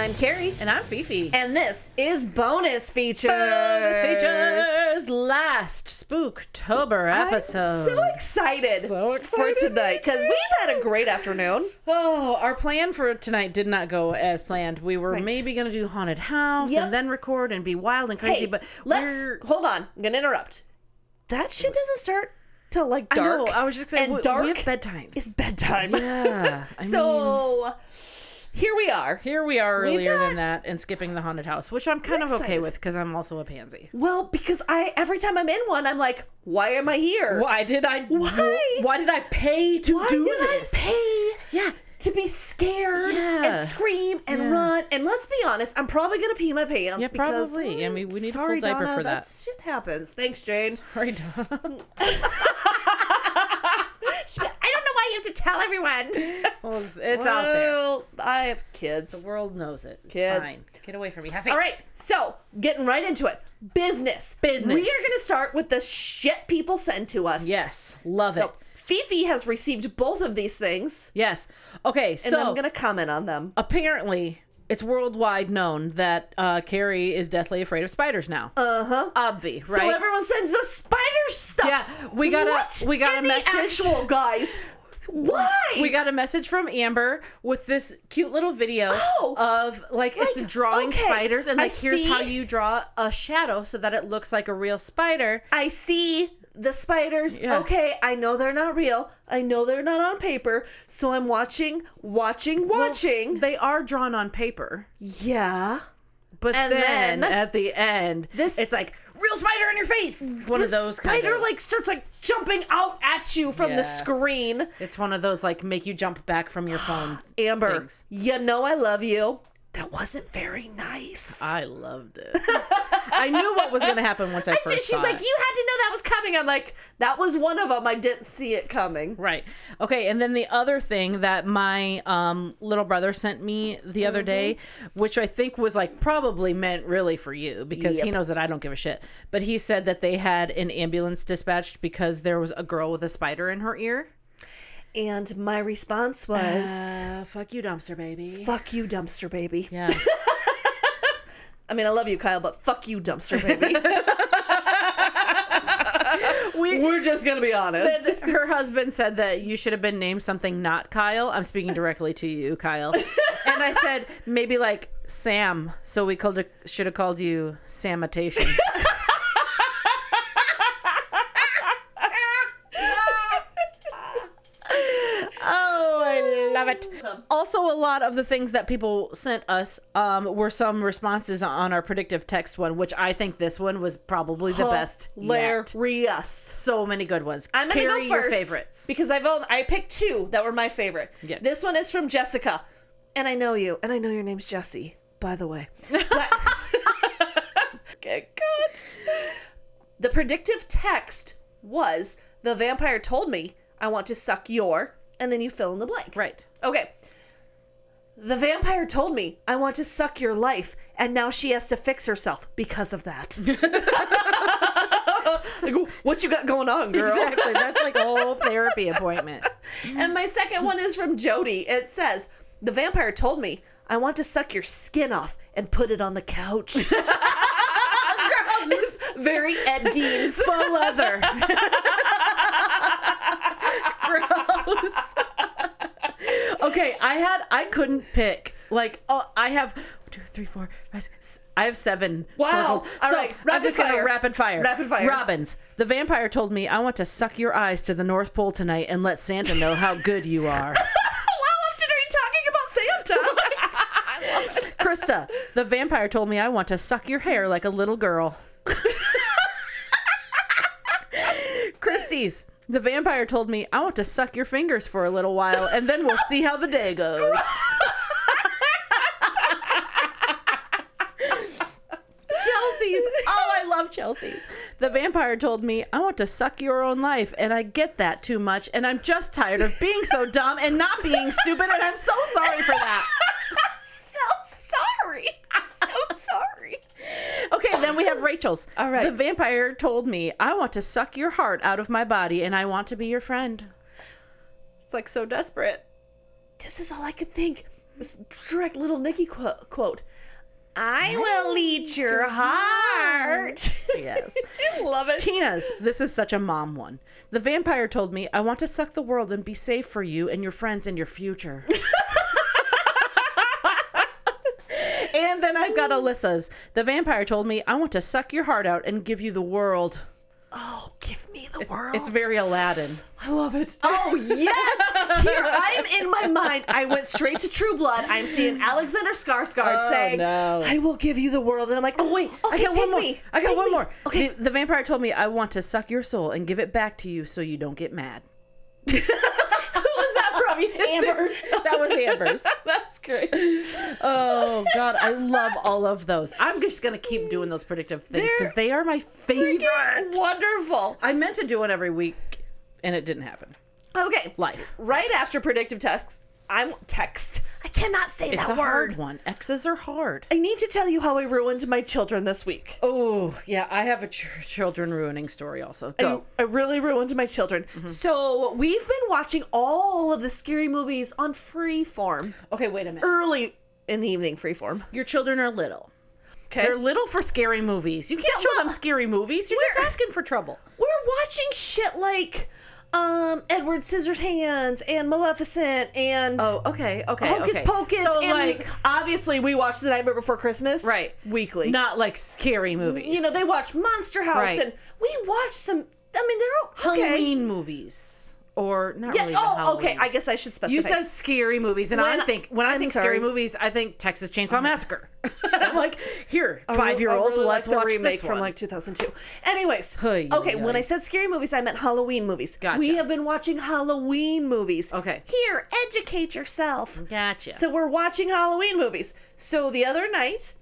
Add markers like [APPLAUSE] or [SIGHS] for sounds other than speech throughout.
I'm Keri, And I'm Fifi. and this is bonus features. bonus features last Spooktober episode. I'm so excited, So excited. for tonight because we've had a great afternoon. Oh, our plan for tonight did not go as planned. We were Right. maybe gonna do haunted house Yep. and then record and be wild and crazy, Hey, but let's we're hold on. I'm gonna interrupt. That shit doesn't start till like dark. I know. I was just saying and we, dark we have bedtimes. It's bedtime. yeah. [LAUGHS] I mean, so here we are. here we are We've earlier than that and skipping the haunted house, which I'm kind We're of okay excited. with because I'm also a pansy. Well, because I every time I'm in one, I'm like, why am I here? Why did I? Why? Why did I pay to Why do did this? I pay? Yeah. to be scared Yeah. and scream and Yeah. run. And let's be honest, I'm probably gonna pee my pants. Yeah, because, probably. I mean, we need a full diaper Donna, for that. Shit happens. Thanks, Jane. Sorry, [LAUGHS] [LAUGHS] I don't know why you have to tell everyone. [LAUGHS] Well, it's, it's out there. I have kids. The world knows it. It's Kids. fine. Get away from me. Hussy. All right, so getting right into it. Business. Business. We are going to start with the shit people send to us. Yes. Love So it. Fifi has received both of these things, Yes. Okay, and so I'm going to comment on them. apparently it's worldwide known that uh, Keri is deathly afraid of spiders now. Uh huh. Obvi, right? So everyone sends us spider stuff. Yeah, we got a- we got a in message. Actual guys, why? we got a message from Amber with this cute little video Oh! of like, it's Like, drawing okay, spiders and I like here's see. how you draw a shadow so that it looks like a real spider. I see the spiders. Yeah. Okay, I know they're not real. I know they're not on paper. So I'm watching, watching, watching. They are drawn on paper. yeah. But And then, then- at the end, This- it's like real spider in your face. One of those spider kind of, like starts like jumping out at you from Yeah. the screen. It's one of those like make you jump back from your phone. [GASPS] Amber, Thanks. you know I love you. That wasn't very nice. I loved it. I knew what was going to happen once I [LAUGHS] I first did- she's saw like, it. you had to know that was coming. I'm like, that was one of them. I didn't see it coming. Right. Okay. And then the other thing that my um, little brother sent me the other day, Mm-hmm. which I think was like probably meant really for you because he knows that I don't give a shit. But he said that they had an ambulance dispatched because there was a girl with a spider in her ear. And my response was, Uh, fuck you, dumpster baby. fuck you, dumpster baby. Yeah. [LAUGHS] I mean, I love you, Kyle, but fuck you, dumpster baby. [LAUGHS] we, We're just going to be honest. Her husband said that you should have been named something not Kyle. I'm speaking directly to you, Kyle. And I said maybe like Sam, so we called it, should have called you Sanitation. [LAUGHS] oh, I love it. Also, a lot of the things that people sent us um, were some responses on our predictive text one, which I think this one was probably the best yet. So many good ones. I'm gonna Carry go first your favorites. because I've only, I picked two that were my favorite. Yeah. This one is from Jessica, and I know you, and I know your name's Jesse, by the way. [LAUGHS] [LAUGHS] Okay, God. The predictive text was the vampire told me I want to suck your, and then you fill in the blank. Right. Okay. The vampire told me I want to suck your life, and now she has to fix herself because of that. [LAUGHS] [LAUGHS] Like, what you got going on, girl? Exactly. That's like a whole [LAUGHS] therapy appointment. And my second one is from Jody. It says, The vampire told me I want to suck your skin off and put it on the couch. It's very Ed Gein. Faux leather. Gross. Okay, I had I couldn't pick. Like, oh, I have one, two, three, four, five, six. I have seven. Wow. circled. All so right, I'm just gonna fire. rapid fire. Rapid fire. Robbins. The vampire told me I want to suck your eyes to the North Pole tonight and let Santa know how good you are. [LAUGHS] How often are you talking about Santa? I love it. Krista, the vampire told me I want to suck your hair like a little girl. [LAUGHS] Christie's, the vampire told me I want to suck your fingers for a little while and then we'll see how the day goes. Chelsea's. Oh, I love Chelsea's. The vampire told me, I want to suck your own life, and I get that too much, and I'm just tired of being so dumb and not being stupid, and I'm so sorry for that. [LAUGHS] I'm so sorry. I'm so sorry. Okay, then we have [LAUGHS] Rachel's. All right. The vampire told me, I want to suck your heart out of my body, and I want to be your friend. It's like so desperate. This is all I could think. s- direct little Nikki quote. quote I will eat your heart. [LAUGHS] Yes. I love it. Tina's, this is such a mom one. The vampire told me, I want to suck the world and be safe for you and your friends and your future. [LAUGHS] and then I've got Alyssa's. The vampire told me, I want to suck your heart out and give you the world. Oh, give me the world. It's very Aladdin. I love it. Oh yes! Here I'm in my mind. I went straight to True Blood. I'm seeing Alexander Skarsgård Oh, saying, no. "I will give you the world," and I'm like, "Oh wait, okay, I got one more. me. I got Take one me." more. Okay, The, the vampire told me, I want to suck your soul and give it back to you so you don't get mad. [LAUGHS] who was that from? You didn't say- Amber's. That was Amber's. [LAUGHS] That's great. Oh God, I love all of those. I'm just gonna keep doing those predictive things because they are my favorite. Wonderful. I meant to do one every week, and it didn't happen. Okay, Life. right after predictive text, I'm text. I cannot say It's that a word. hard one. X's are hard. I need to tell you how I ruined my children this week. Oh yeah, I have a ch- children ruining story also. Go. I, I really ruined my children. Mm-hmm. So we've been watching all of the scary movies on Freeform. Okay, wait a minute. Early in the evening, Freeform. Your children are little. Okay. They're little for scary movies. You can't Yeah, show well, them scary movies. You're just asking for trouble. We're watching shit like um Edward Scissorhands and Maleficent and Oh, okay, okay. Hocus okay. Pocus. So and like, obviously we watch The Nightmare Before Christmas. Right. Weekly. not like scary movies. you know, they watch Monster House Right. and we watch some I mean they're okay. Halloween movies or not Yeah, really. oh, okay. I guess I should specify. You said scary movies, and When- I think when I I'm think sorry. scary movies, I think Texas Chainsaw oh Massacre. [LAUGHS] and I'm like, here, five year old, really let's like the watch remake this from like 2002. Anyways, Hey, okay. hey, When. I said scary movies, I meant Halloween movies. Gotcha. We have been watching Halloween movies. Okay. Here, educate yourself. Gotcha. So we're watching Halloween movies. So the other night,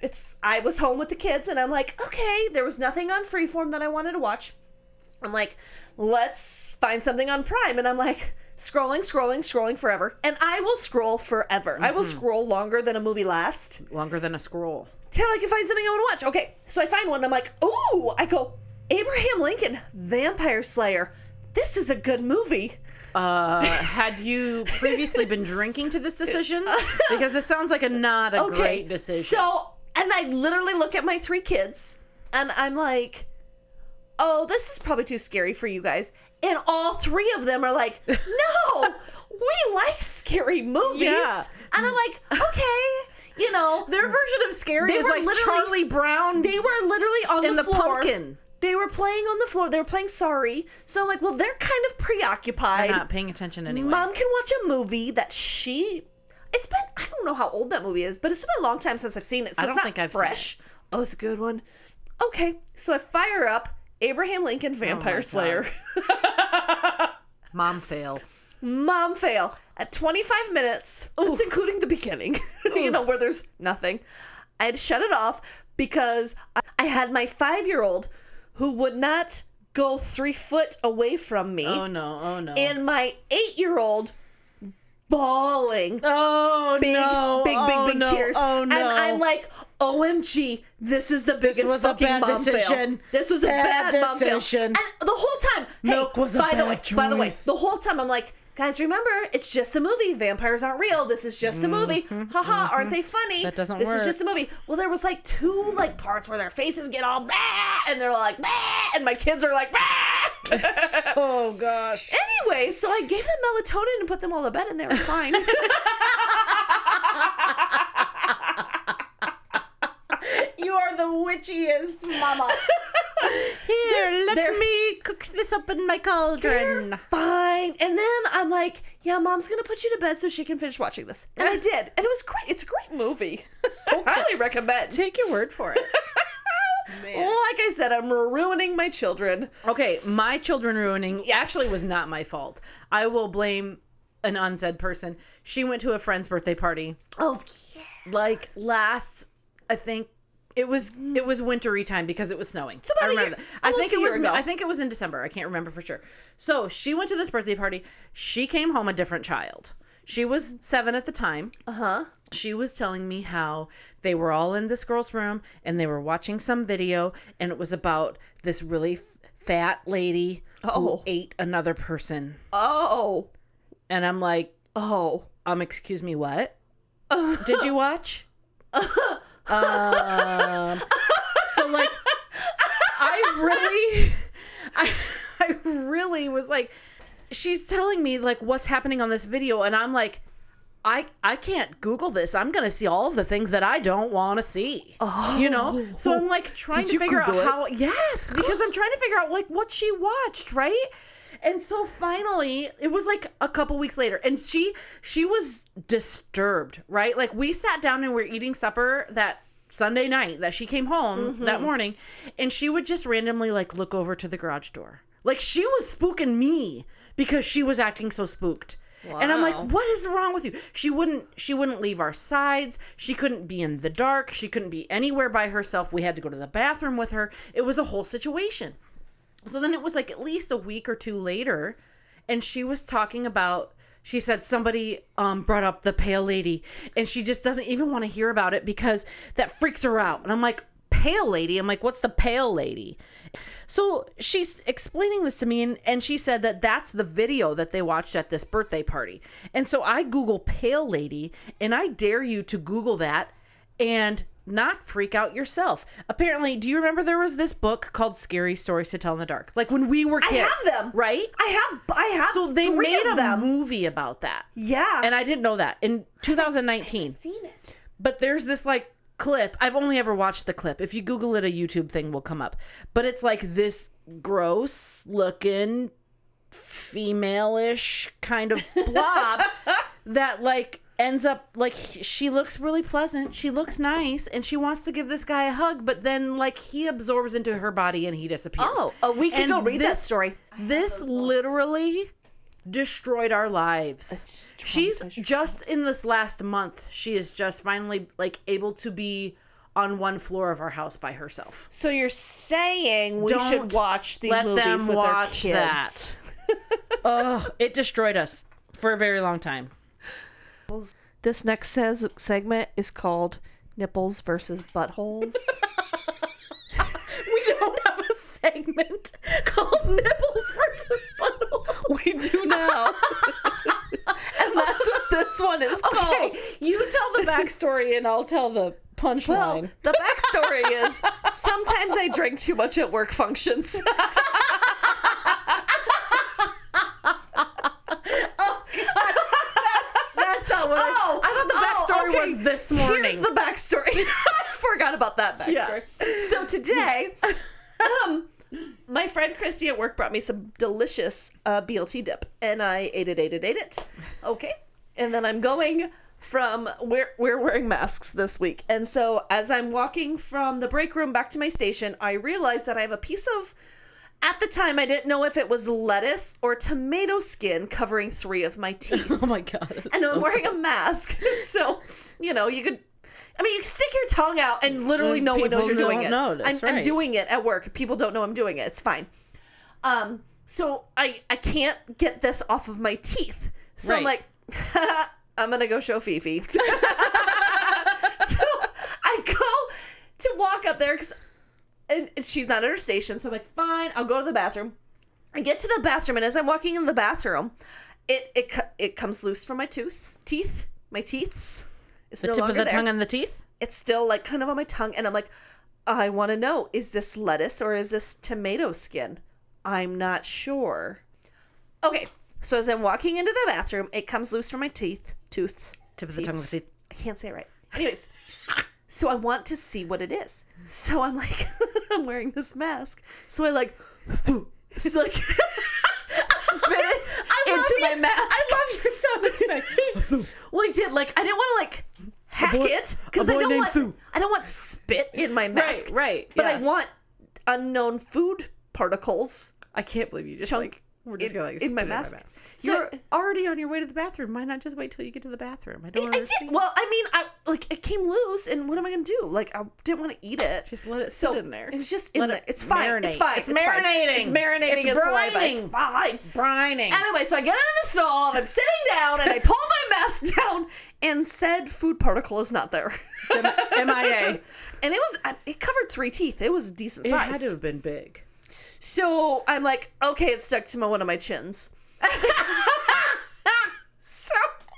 it's I was home with the kids, and I'm like, okay, there was nothing on Freeform that I wanted to watch. I'm like, let's find something on Prime, and I'm like. Scrolling, scrolling, scrolling forever. And I will scroll forever. I will Mm-hmm. scroll longer than a movie lasts Longer than a scroll. till I can find something I want to watch. Okay, so I find one. I'm like, ooh, I go, Abraham Lincoln, Vampire Slayer. This is a good movie. Uh, had you previously been drinking to this decision? Because it sounds like a not a Okay, great decision. So, and I literally look at my three kids, and I'm like, oh, this is probably too scary for you guys. And all three of them are like, [LAUGHS] no, we like scary movies. Yeah. And I'm like, okay, you know, Their version of scary They is like Charlie Brown. they were literally on the, the floor. pumpkin. They were playing on the floor. They were playing Sorry. So I'm like, well, they're kind of preoccupied. They're not paying attention anyway. Mom can watch a movie that she. It's been I don't know how old that movie is, but it's been a long time since I've seen it. So I it's don't not think I've fresh. Oh, it's a good one. Okay, so I fire up Abraham Lincoln oh Vampire Oh Slayer. [LAUGHS] Mom fail. Mom fail at 25 minutes. That's including the beginning. [LAUGHS] you know where there's nothing. I had shut it off because I- I had my five year old who would not go three foot away from me, Oh no! Oh no! and my eight year old bawling. oh big, no! big, big, oh, big no. tears. Oh no! And I'm like, OMG, this is the biggest was a fucking bad mom decision. fail. This was a Bad bad, mom fail. And the whole time, Milk hey, was a by the way, bad by the way, the whole time I'm like, guys, remember, it's just a movie. Vampires aren't real. This is just a movie. Haha, aren't they funny? Mm-hmm. That doesn't This work. is just a movie. Well, there was like two like parts where their faces get all bah, and they're like bah, and my kids are like bah. [LAUGHS] [LAUGHS] oh gosh! anyway, so I gave them melatonin and put them all to bed, and they were fine. [LAUGHS] You are the witchiest mama. [LAUGHS] Here, let me cook this up in my cauldron. Fine. And then I'm like, yeah, mom's gonna put you to bed so she can finish watching this. And I [LAUGHS] did. And it was great. It's a great movie. [LAUGHS] Highly recommend. Take your word for it. Well, like I said, I'm ruining my children. Okay, my children ruining Yes. actually was not my fault. I will blame an unsaid person. She went to a friend's birthday party Oh yeah. like last I think it was it was wintry time because it was snowing. So I remember year-. I think it was ago. I think it was in December. I can't remember for sure. So she went to this birthday party. She came home a different child. She was seven at the time. Uh huh. she was telling me how they were all in this girl's room and they were watching some video and it was about this really fat lady who Oh. ate another person Oh. and i'm like Oh. um excuse me what [LAUGHS] Did you watch? [LAUGHS] um, so like, I really, I, I really was like, she's telling me like what's happening on this video, and I'm like, I I can't Google this. I'm gonna see all of the things that I don't want to see. you know. So I'm like trying to figure Google out it? how. Yes, because I'm trying to figure out like what she watched, right? And so finally, it was like a couple weeks later, and she she was disturbed, right? Like we sat down and we are eating supper that Sunday night that she came home mm-hmm. that morning, and she would just randomly like look over to the garage door, like she was spooking me because she was acting so spooked. And I'm like, what is wrong with you? She wouldn't she wouldn't leave our sides. She couldn't be in the dark. She couldn't be anywhere by herself. We had to go to the bathroom with her. It was a whole situation. So then it was like at least a week or two later, and she was talking about. She said somebody um, brought up the pale lady, and she just doesn't even want to hear about it because that freaks her out. And I'm like, pale lady. I'm like, what's the pale lady? So she's explaining this to me, and, and she said that that's the video that they watched at this birthday party. And so I Google pale lady, and I dare you to Google that and not freak out yourself. Apparently, do you remember there was this book called Scary Stories to Tell in the Dark? Like when we were kids. I have them. Right? I have. I have. So they made a them. movie about that. Yeah. And I didn't know that in 2019. seen it. But there's this like clip. I've only ever watched the clip. If you Google it, a YouTube thing will come up. But it's like this gross looking female-ish kind of blob [LAUGHS] that like ends up like she looks really pleasant she looks nice and she wants to give this guy a hug but then like he absorbs into her body and he disappears Oh, oh a week And ago. Read that this- story. this literally destroyed our lives. She's just in this last month, she is just finally like able to be on one floor of our house by herself. So you're saying we Don't should watch these let movies them with watch kids? that. [LAUGHS] Ugh, it destroyed us for a very long time. This next says segment is called nipples versus buttholes. [LAUGHS] We don't have a segment called nipples versus Buttholes. we do now. [LAUGHS] and that's what this one is called. Okay, you tell the backstory and I'll tell the punchline. Well, the backstory is sometimes I drink too much at work functions. [LAUGHS] That's not what Oh, I, thought the oh, backstory okay. was this morning. Here's the backstory. [LAUGHS] I forgot about that backstory. So today, um, my friend Christy at work brought me some delicious uh, BLT dip, and I ate it, ate it, ate it. Okay, and then I'm going from we're we're wearing masks this week, and so as I'm walking from the break room back to my station, I realize that I have a piece of. At the time, I didn't know if it was lettuce or tomato skin covering three of my [LAUGHS] teeth. oh my god. and I'm wearing a mask. [LAUGHS] so, you know, you could. I mean, you stick your tongue out, and literally And no one knows you're doing it. notice, I'm, I'm doing it at work. People don't know I'm doing it. It's fine. Um, so I I can't get this off of my teeth. So I'm like, [LAUGHS] I'm gonna go show Fifi. so I go to walk up there because and, she's not at her station. So I'm like, fine, I'll go to the bathroom. I get to the bathroom, and as I'm walking in the bathroom, it it it comes loose from my tooth, teeth, my teeths. It's the no tip of the there. tongue and the teeth? It's still like kind of on my tongue, and I'm like, I want to know: is this lettuce or is this tomato skin? I'm not sure. Okay, so as I'm walking into the bathroom, it comes loose from my teeth, tooths, Tip of the tongue and the teeth. I can't say it right. Anyways, so I want to see what it is. So I'm like, [LAUGHS] I'm wearing this mask. So I like, it's [LAUGHS] like spit it into my mask. I love your sound effect. [LAUGHS] well, I did like I didn't want to like hack boy- it because I don't want Fu. I don't want spit in my mask. right. right. But I want unknown food particles. I can't believe you just chunk like we're just in- gonna like in my it mask. mask. So- You're already on your way to the bathroom. Why not just wait till you get to the bathroom? I don't I understand. did. Well, I mean, I like it came loose, and what am I gonna do? Like, I didn't want to eat it. Just let it so sit in there. It was just in Let there. it It's fine. It's fine. It's fine. marinating. It's marinating. It's It's, saliva. It's brining. fine. brining. Anyway, so I get into the stall and I'm sitting down and I pull my mask [LAUGHS] down and said food particle is not there. MIA. [LAUGHS] and it was it covered three teeth. It was decent It size. had to have been big. So I'm like, okay, it's stuck to my one of my chins. [LAUGHS] so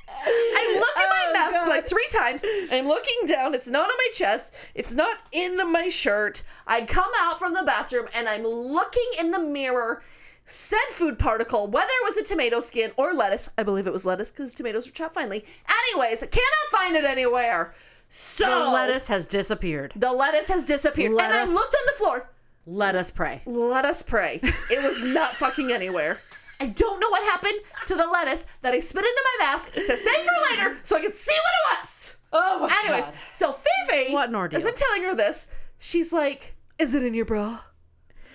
I look at my Oh, mask God. like three times. I'm looking down. It's not on my chest. It's not in my shirt. I come out from the bathroom and I'm looking in the mirror. Said food particle, whether it was a tomato skin or lettuce, I believe it was lettuce because tomatoes were chopped finely. Anyways, I cannot find it anywhere. So The lettuce has disappeared. the lettuce has disappeared, and I looked on the floor. Let us pray. Let us pray. It was not fucking anywhere. I don't know what happened to the lettuce that I spit into my mask to save for later so I could see what it was. Oh my Anyways, God. so Fifi, What an ordeal. as I'm telling her this, she's like, "Is it in your bra?"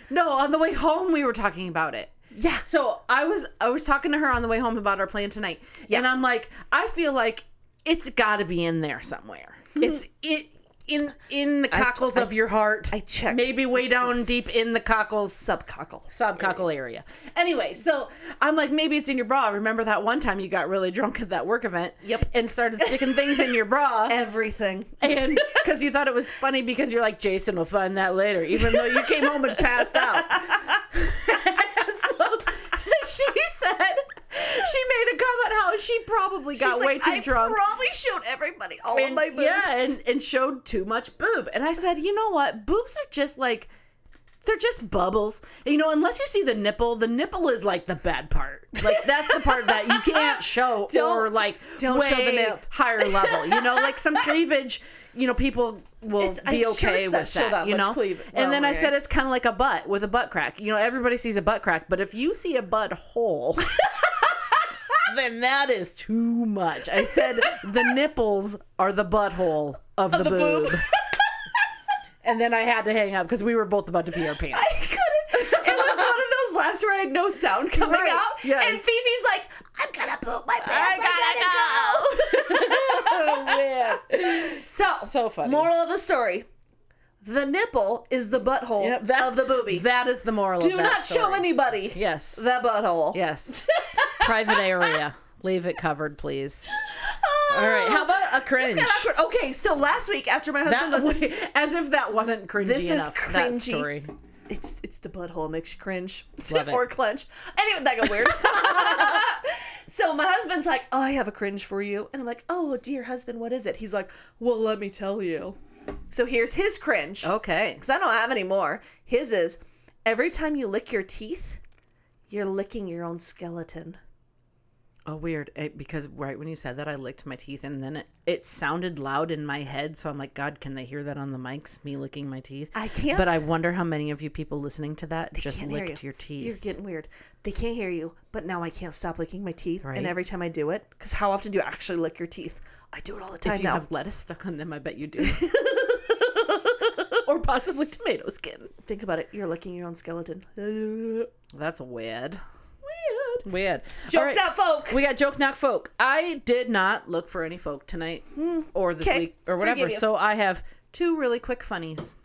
No, on the way home we were talking about it. Yeah. So I was I was talking to her on the way home about our plan tonight. Yeah. And I'm like, I feel like it's gotta be in there somewhere. Mm-hmm. It's it in in the cockles I- of your heart. I checked. Maybe way down deep in the cockles Subcockle. subcockle area. Anyway, so I'm like, maybe it's in your bra. Remember that one time you got really drunk at that work event? Yep. And started sticking things in your bra. [LAUGHS] Everything. And [LAUGHS] because you thought it was funny because you're like, Jason will find that later, even though you came home and passed out. [LAUGHS] so she said, [LAUGHS] she made a comment how she probably got She's way like, too I drunk. probably showed everybody all of my boobs. yeah, and, and showed too much boob. And I said, you know what? Boobs are just like, they're just bubbles. You know, unless you see the nipple, the nipple is like the bad part. Like that's the part that you can't [LAUGHS] show or like don't show the nip. higher level. You know, like some [LAUGHS] cleavage. You know, people will It's- I'm be sure okay it's with that. that you know, cleavage. and then Well, I said it's kind of like a butt with a butt crack. You know, everybody sees a butt crack, but if you see a butt hole. Then that is too much. I said the nipples are the butthole of, the, the boob. boob. [LAUGHS] and then I had to hang up because we were both about to pee our pants. I couldn't. It was one of those laughs where I had no sound coming Right, out. yes. And Phoebe's like, I'm gonna poop my pants. I, gotta, go. oh [LAUGHS] man. So, So funny. Moral of the story: the nipple is the butthole Yep, of the boobie. That is the moral Do of that not show anybody Yes. the butthole. Yes. [LAUGHS] Private area. Leave it covered, please. Ah. All right. How about a cringe? Okay, so last week after my husband That, listened, wait, as if that wasn't cringy This is enough. That cringy. story. it's it's the butthole makes you cringe [LAUGHS] or clench. Anyway, that got weird. [LAUGHS] so my husband's like, "Oh, I have a cringe for you," and I'm like, "Oh, dear husband, what is it?" He's like, "Well, let me tell you." So here's his cringe. Okay. because I don't have any more. His is every time you lick your teeth, you're licking your own skeleton. Oh, weird. It, because right when you said that, I licked my teeth, and then it, it sounded loud in my head. So I'm like, God, can they hear that on the mics? Me licking my teeth. I can't. But I wonder how many of you people listening to that just Can't licked you. your teeth. You're getting weird. They can't hear you, but now I can't stop licking my teeth. Right. And every time I do it, because how often do you actually lick your teeth? I do it all the time if you now. have lettuce stuck on them, I bet you do. [LAUGHS] or possibly tomato skin. Think about it. You're licking your own skeleton. That's weird. Weird. Joke right. not folk. We got joke knock folk. I did not look for any folk tonight hmm. or this. 'Kay. week or whatever. So I have two really quick funnies.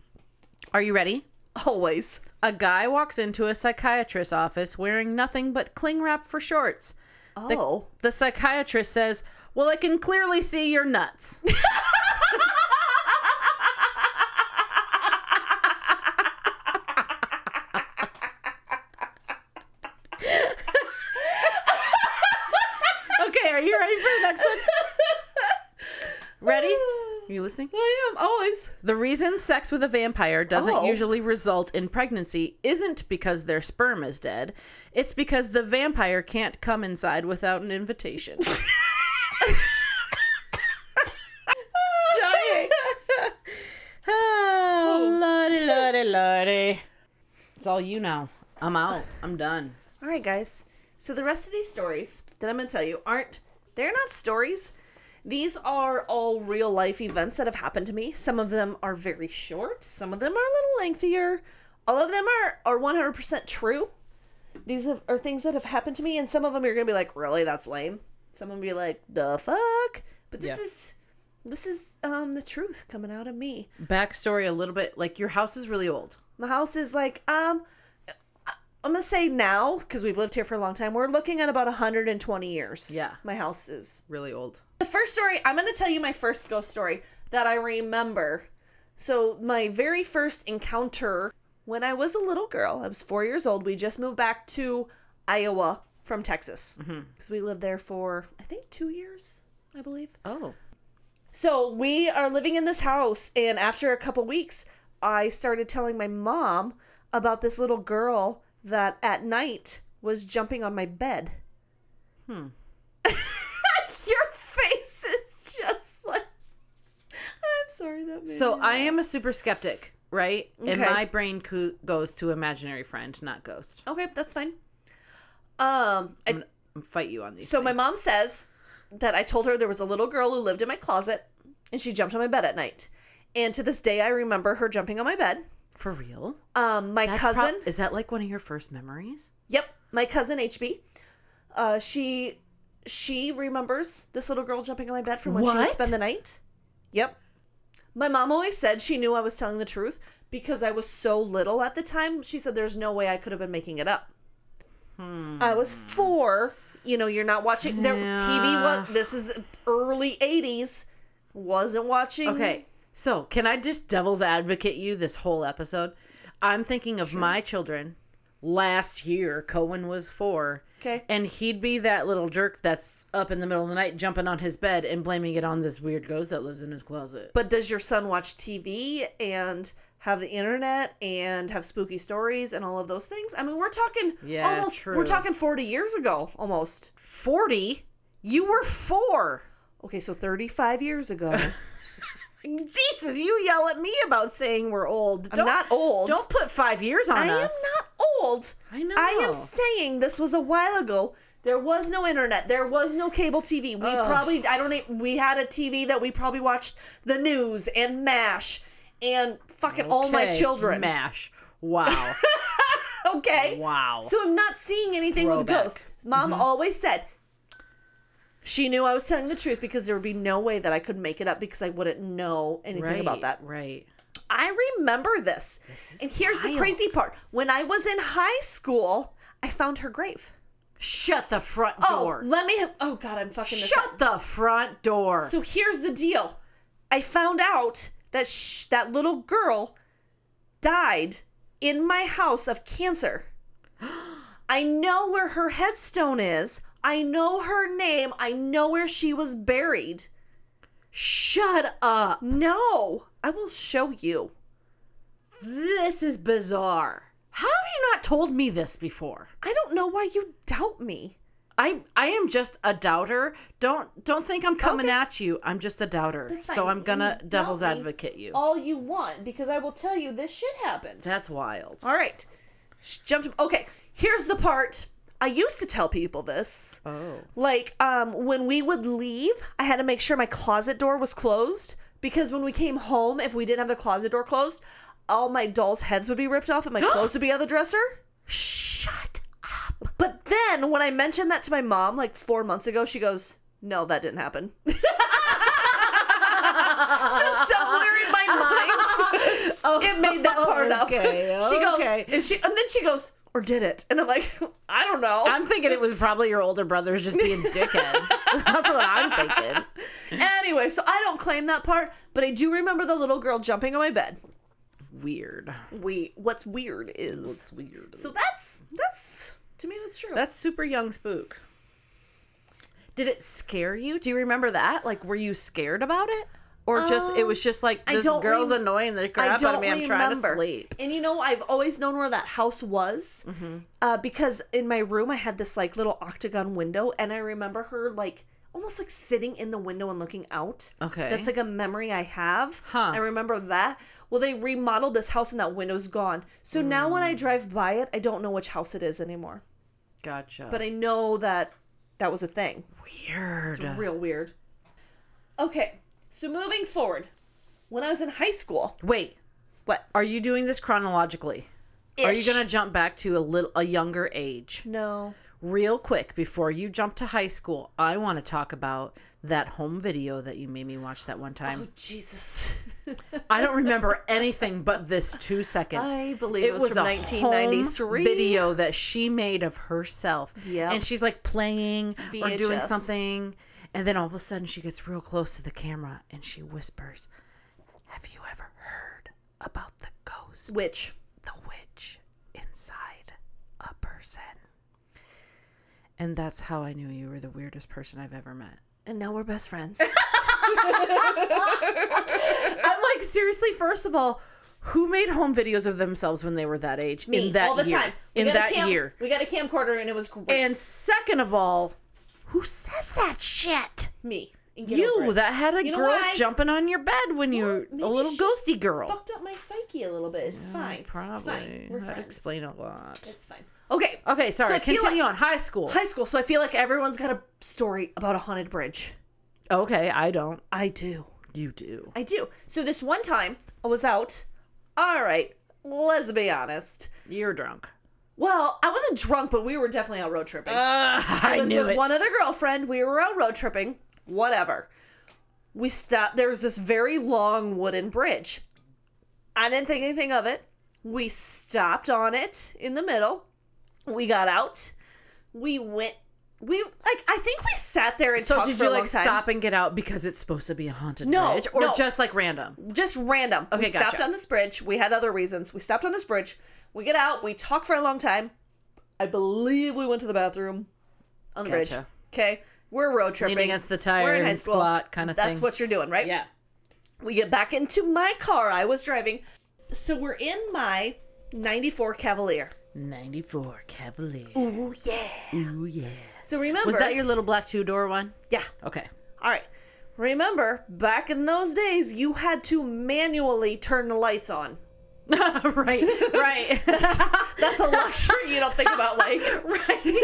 Are you ready? Always. A guy walks into a psychiatrist's office wearing nothing but cling wrap for shorts. The, Oh. the psychiatrist says, Well, I can clearly see your nuts. [LAUGHS] okay, are you ready for the next one? Ready? Are you listening? I am always. The reason sex with a vampire doesn't Oh. usually result in pregnancy isn't because their sperm is dead. It's because the vampire can't come inside without an invitation. [LAUGHS] Dying. Oh, oh, lordy, lordy, lordy. It's all you now. I'm out. I'm done. All right, guys. So the rest of these stories that I'm going to tell you aren't they're not stories. These are all real life events that have happened to me. Some of them are very short, some of them are a little lengthier. All of them are are 100% true. These are, are things that have happened to me and some of them you're going to be like, "Really? That's lame." Some of them be like, "The fuck?" But this Yeah. is this is um the truth coming out of me. Backstory a little bit like your house is really old. My house is like um I'm gonna say now because we've lived here for a long time. We're looking at about 120 years. Yeah. my house is. Really old. The first story I'm gonna tell you my first ghost story that I remember. So my very first encounter when I was a little girl. I was four years old. We just moved back to Iowa from Texas because we lived there for I think two years, I believe. Oh. So we are living in this house, and after a couple weeks, I started telling my mom about this little girl that at night was jumping on my bed. Hmm. [LAUGHS] Your face is just like. I'm sorry that So I am a super skeptic, right? And Okay. my brain co- goes to imaginary friend, not ghost. Okay, that's fine. Um, I, I'm fight you on these. so my things. mom says that I told her there was a little girl who lived in my closet, and she jumped on my bed at night. And to this day, I remember her jumping on my bed. for real. Um, my That's cousin. is that like one of your first memories? Yep, my cousin HB. Uh, she she remembers this little girl jumping on my bed from when she would What? spend the night. Yep. My mom always said she knew I was telling the truth because I was so little at the time. She said there's no way I could have been making it up. Hmm. I was four. You know, you're not watching their TV. Was this is early '80s? Wasn't watching. Okay, so can I just devil's advocate you this whole episode? I'm thinking of my children. Last year, Cohen was four. Okay. And he'd be that little jerk that's up in the middle of the night jumping on his bed and blaming it on this weird ghost that lives in his closet. But does your son watch TV and have the internet and have spooky stories and all of those things? I mean, we're talking Yeah, almost true. we're talking 40 years ago almost. 40? You were four. Okay, so 35 years ago. [LAUGHS] Jesus, you yell at me about saying we're old. I'm not old. Don't put five years on us. I am not old. I know. I am saying this was a while ago. There was no internet. There was no cable TV. We Ugh. probably I don't know. We had a TV that we probably watched the news and MASH and fucking all my children. Mash. Wow. [LAUGHS] Okay. wow. So I'm not seeing anything with ghosts. Mom Mm-hmm. always said she knew I was telling the truth because there would be no way that I could make it up because I wouldn't know anything right, about that. Right. I remember this. is and here's the crazy part. When I was in high school, I found her grave. Shut the front door. Oh, door. let me Oh god, I'm fucking this. Shut the front door. So here's the deal. I found out that sh- that little girl died in my house of cancer. [GASPS] I know where her headstone is. I know her name. I know where she was buried. Shut up. No, I will show you. This is bizarre. How have you not told me this before? I don't know why you doubt me. I I am just a doubter. Don't don't think I'm coming Okay. at you. I'm just a doubter. So. I'm gonna You devil's advocate you. All you want because I will tell you this shit happened. That's wild. All right. Sh- Jumped. Okay, here's the part. I used to tell people this. Oh. Like, um, when we would leave, I had to make sure my closet door was closed because when we came home, if we didn't have the closet door closed, all my dolls' heads would be ripped off and my [GASPS] clothes would be on the dresser. Shut up. But then when I mentioned that to my mom like four months ago, she goes, "No, that didn't happen." [LAUGHS] so somewhere in my mind, [LAUGHS] oh, it made that [LAUGHS] part up. okay, She goes, and she, and then she goes, "Or did it?" And I'm like, [LAUGHS] "I don't know." I'm thinking it was probably your older brothers just being dickheads. That's what I'm thinking. anyway, so I don't claim that part, but I do remember the little girl jumping on my bed. Weird. We, what's weird is What's weird? so that's that's to me that's true. That's super young spook. Did it scare you? Do you remember that? Like, were you scared about it? Or just, it was just like, I this girl's rem- annoying the crap out of me. I'm trying to remember. sleep. And you know, I've always known where that house was Mm-hmm. uh, because in my room I had this like little octagon window, and I remember her like almost like sitting in the window and looking out. Okay. that's like a memory I have. Huh. I remember that. Well, they remodeled this house, and that window's gone. So now when Mm. I drive by it, I don't know which house it is anymore. Gotcha. But I know that that was a thing. weird. It's real weird. Okay, so moving forward, when I was in high school, Wait, what? are you doing this chronologically? Are you Ish. gonna jump back to a little a younger age? No. Real quick before you jump to high school, I want to talk about that home video that you made me watch that one time. Oh Jesus. I don't remember anything but this two seconds. I believe it was from a 1993. home video that she made of herself. Yep. And she's like playing or doing VHS. something. And then all of a sudden she gets real close to the camera and she whispers, Have you ever heard about the ghost, Which? the witch inside a person? And that's how I knew you were the weirdest person I've ever met. And now we're best friends. [LAUGHS] I'm like, seriously, first of all, who made home videos of themselves when they were that age? Me, in that all the year. time. We In that cam- year. We got a camcorder and it was great. And second of all, who says that shit? me. And get over You it. that had a You know girl why? jumping on your bed when you were maybe a little she ghosty girl. fucked up my psyche a little bit. It's fine. Probably. It's fine. We're That'd friends. explain a lot. It's fine. Okay. Okay, sorry. So I feel Continue like- on. High school. High school. So I feel like everyone's got a story about a haunted bridge. okay, I don't. I do. You do. I do. So this one time I was out. All right, let's be honest. You're drunk. Well, I wasn't drunk, but we were definitely out road tripping. Uh, I was knew with it. one other girlfriend. We were out road tripping. Whatever. We stopped. There was this very long wooden bridge. I didn't think anything of it. We stopped on it in the middle. We got out. We went. We like. I think we sat there and so talked did for you a long like time. stop and get out because it's supposed to be a haunted No, bridge, or no. just like random? just random. we Okay, stopped gotcha. on this bridge. We had other reasons. We stopped on this bridge. We get out. We talk for a long time. I believe we went to the bathroom on the bridge. Gotcha. Okay, we're road tripping. against the tire We're in high and school. squat kinda That's thing. what you're doing, right? Yeah. We get back into my car. I was driving. So we're in my 94 Cavalier. 94 Cavalier. Oh yeah. Ooh, yeah. So remember Was that your little black two door one? Yeah. Okay. All right. Remember, back in those days, you had to manually turn the lights on. [LAUGHS] right, right. [LAUGHS] That's a luxury you don't think about, like. [LAUGHS] right.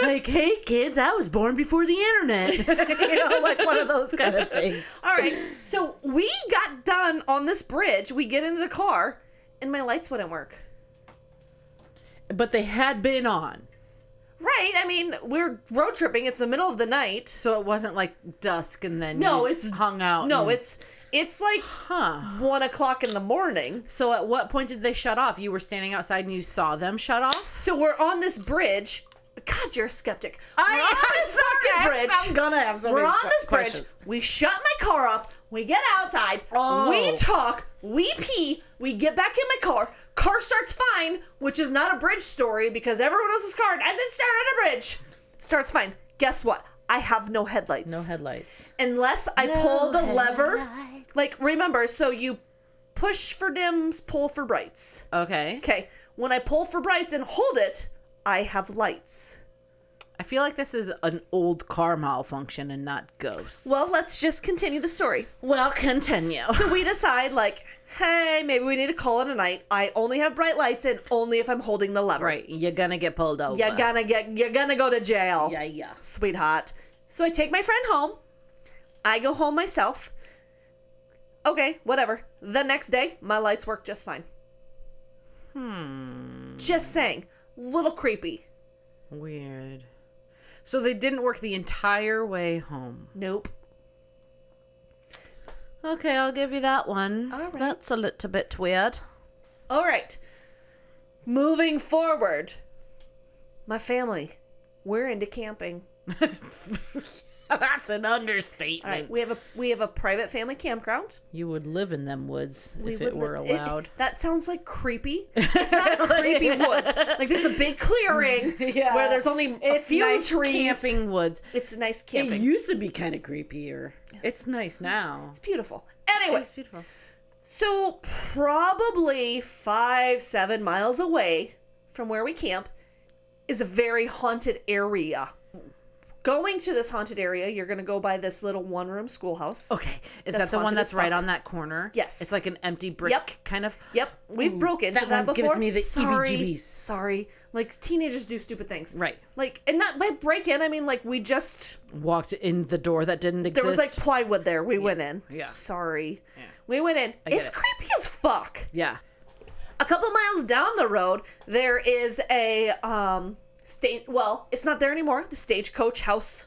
Like, hey kids, I was born before the internet. you know, like one of those kind of things. All right. So we got done on this bridge. We get into the car, and my lights wouldn't work. But they had been on. Right. I mean, we're road tripping. It's the middle of the night. So it wasn't like dusk and then No, you it's hung out. No, and- it's it's like huh. one o'clock in the morning. So at what point did they shut off? You were standing outside and you saw them shut off? So we're on this bridge. God, you're a skeptic. we're I- on this fucking bridge. I'm gonna have so We're on this bridge. We shut my car off. We get outside. Oh. We talk. We pee. We get back in my car. Car starts fine, which is not a bridge story because everyone else's car doesn't start on a bridge. Starts fine. Guess what? I have no headlights. No headlights. Unless I pull the lever. Like, remember, so you push for dims, pull for brights. Okay. Okay, when I pull for brights and hold it, I have lights. I feel like this is an old car malfunction and not ghosts. Well, let's just continue the story. Well, continue. So we decide, like, hey, maybe we need to call it a night. I only have bright lights and only if I'm holding the lever. right, you're gonna get pulled over. You're gonna get, you're gonna go to jail. Yeah, yeah. Sweetheart. So I take my friend home. I go home myself. Okay, whatever. The next day, my lights work just fine. Hmm. Just saying. Little creepy. Weird. So they didn't work the entire way home. Nope. Okay, I'll give you that one. All right. That's a little bit weird. All right. Moving forward. My family. We're into camping. [LAUGHS] [LAUGHS] That's an understatement. All right, we have a we have a private family campground. You would live in them woods We if it were li- allowed. that sounds like creepy. It's [LAUGHS] not creepy woods. Like there's a big clearing [LAUGHS] Yeah. where there's only a it's few nice trees. camping woods. It's nice camping. It used to be kind of creepier. It's nice now. it's beautiful. Anyway, It's beautiful. so probably five, seven miles away from where we camp is a very haunted area. Going to this haunted area, you're gonna go by this little one room schoolhouse. Okay, is that the one that's right on that corner? Yes. It's like an empty brick Yep. kind of. Yep, we've Ooh, broke into that that, before. gives me the sorry, EBGBs. Sorry, like teenagers do stupid things. Right. Like, and not by break in. I mean, like we just Walked in the door that didn't exist. there was like plywood there. We went in. yeah. Sorry, we went in. It's it. creepy as fuck. yeah. A couple miles down the road, there is a um state. Well, it's not there anymore. The stagecoach house.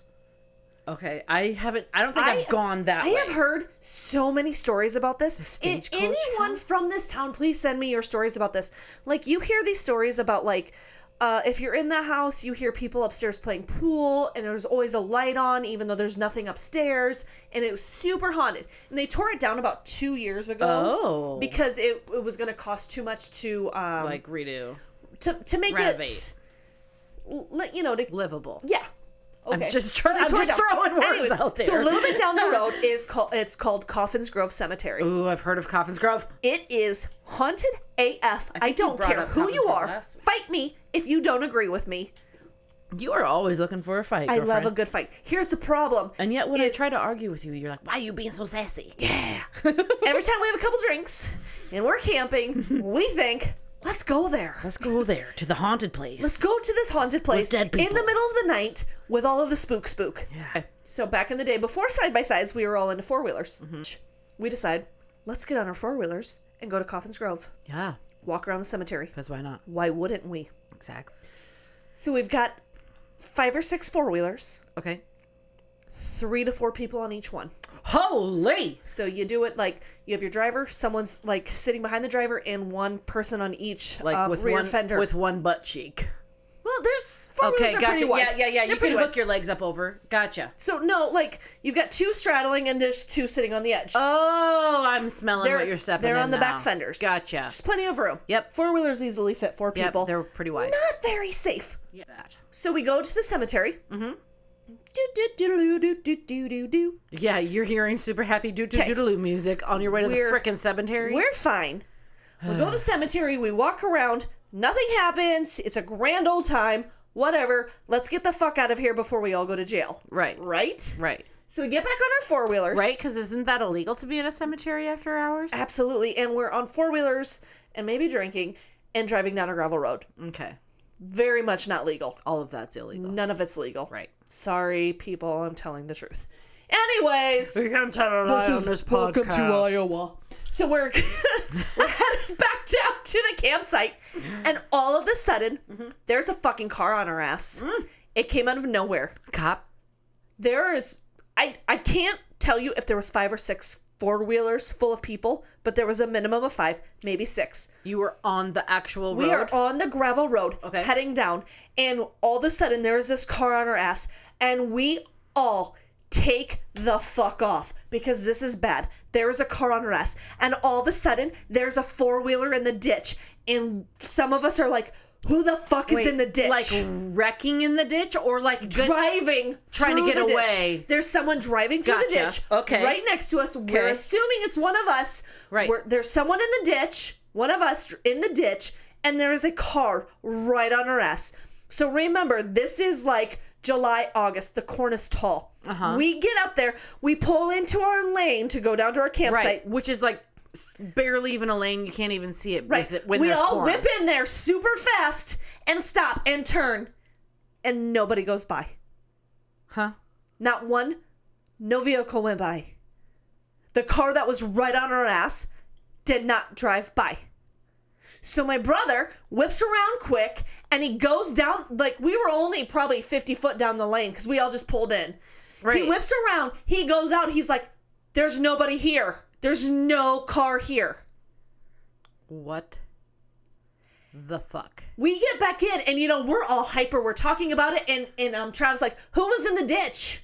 Okay, I haven't. I don't think I, have gone that I way. have heard so many stories about this. And stagecoach anyone house? from this town, please send me your stories about this. Like you hear these stories about like uh, if you're in the house, you hear people upstairs playing pool, and there's always a light on, even though there's nothing upstairs, and it was super haunted. And they tore it down about two years ago Oh. because it, it was going to cost too much to um like redo to to make renovate. it, you know to livable. yeah. Okay. just trying- I'm just throwing words Anyways, out there. So a little bit down the road [LAUGHS] is called it's called Coffins Grove Cemetery. Ooh, I've heard of Coffin's Grove. It is haunted AF. I, you don't care who Coffins you Grove are. Fight me if you don't agree with me. You are always looking for a fight. I love a good fight. Here's the problem. And yet, when I try to argue with you, you're like, "Why are you being so sassy?" Yeah. [LAUGHS] every time we have a couple drinks and we're camping, we think, let's go there. Let's go there to the haunted place. Let's go to this haunted place dead in the middle of the night with all of the spook spook. Yeah. So back in the day, before side by sides, we were all into four wheelers. Mm-hmm. We decide, let's get on our four wheelers and go to Coffins Grove. Yeah. Walk around the cemetery. Because why not? Why wouldn't we? Exactly. So we've got five or six four wheelers, Okay. Three to four people on each one. Holy! So you do it like you have your driver, someone's like sitting behind the driver, and one person on each Like um, with rear one fender. with one butt cheek. well, there's four Okay, wheelers are pretty gotcha. Yeah, yeah, yeah. They're You can wide. hook your legs up over. Gotcha. So no, like you've got two straddling and there's two sitting on the edge. Oh, I'm smelling they're what you're stepping. they're on the now. back fenders. Gotcha. Just plenty of room. Yep. Four wheelers easily fit four Yep, people. they're pretty wide. not very safe. Yeah. So we go to the cemetery. Mm-hmm. Yeah, you're hearing super happy doo doo doodaloo music on your way to We're- the frickin' cemetery. We're fine. We go to the cemetery. We walk around. Nothing happens. It's a grand old time. Whatever. Let's get the fuck out of here before we all go to jail. Right. Right. right. So we get back on our four wheelers. Right? Because isn't that illegal to be in a cemetery after hours? Absolutely. And we're on four wheelers and maybe drinking and driving down a gravel road. Okay. Very much not legal. All of that's illegal. None of it's legal. Right. Sorry, people. I'm telling the truth. Anyways, we can't tell a lie on this podcast. Iowa. So we're [LAUGHS] we're heading back down to the campsite, and all of a sudden, mm-hmm. there's a fucking car on our ass. Mm. It came out of nowhere. Cop. There is, I I can't tell you if there was five or six four wheelers full of people, but there was a minimum of five, maybe six. You were on the actual road. We are on the gravel road, Okay. heading down, and all of a sudden there's this car on our ass, and we all take the fuck off because this is bad. There is a car on our ass, and all of a sudden there's a four wheeler in the ditch, and some of us are like, "Who the fuck is in the ditch?" Like wrecking in the ditch or like driving trying to get the ditch. away. There's someone driving through the ditch. Okay. Right next to us. We're assuming it's one of us. Right. We're, there's someone in the ditch. One of us in the ditch, and there is a car right on our ass. So remember, this is like July, August. The corn is tall. Uh-huh. We get up there. We pull into our lane to go down to our campsite. right, which is like barely even a lane. You can't even see it. Right. With it when we all corn. whip in there super fast and stop and turn, and nobody goes by. Huh? Not one, no vehicle went by. The car that was right on our ass did not drive by. So my brother whips around quick and he goes down, like we were only probably 50 foot down the lane because we all just pulled in. He whips around, he goes out, he's like, There's nobody here. There's no car here. What the fuck? We get back in and you know, we're all hyper. We're talking about it and and um Travis like, "Who was in the ditch?"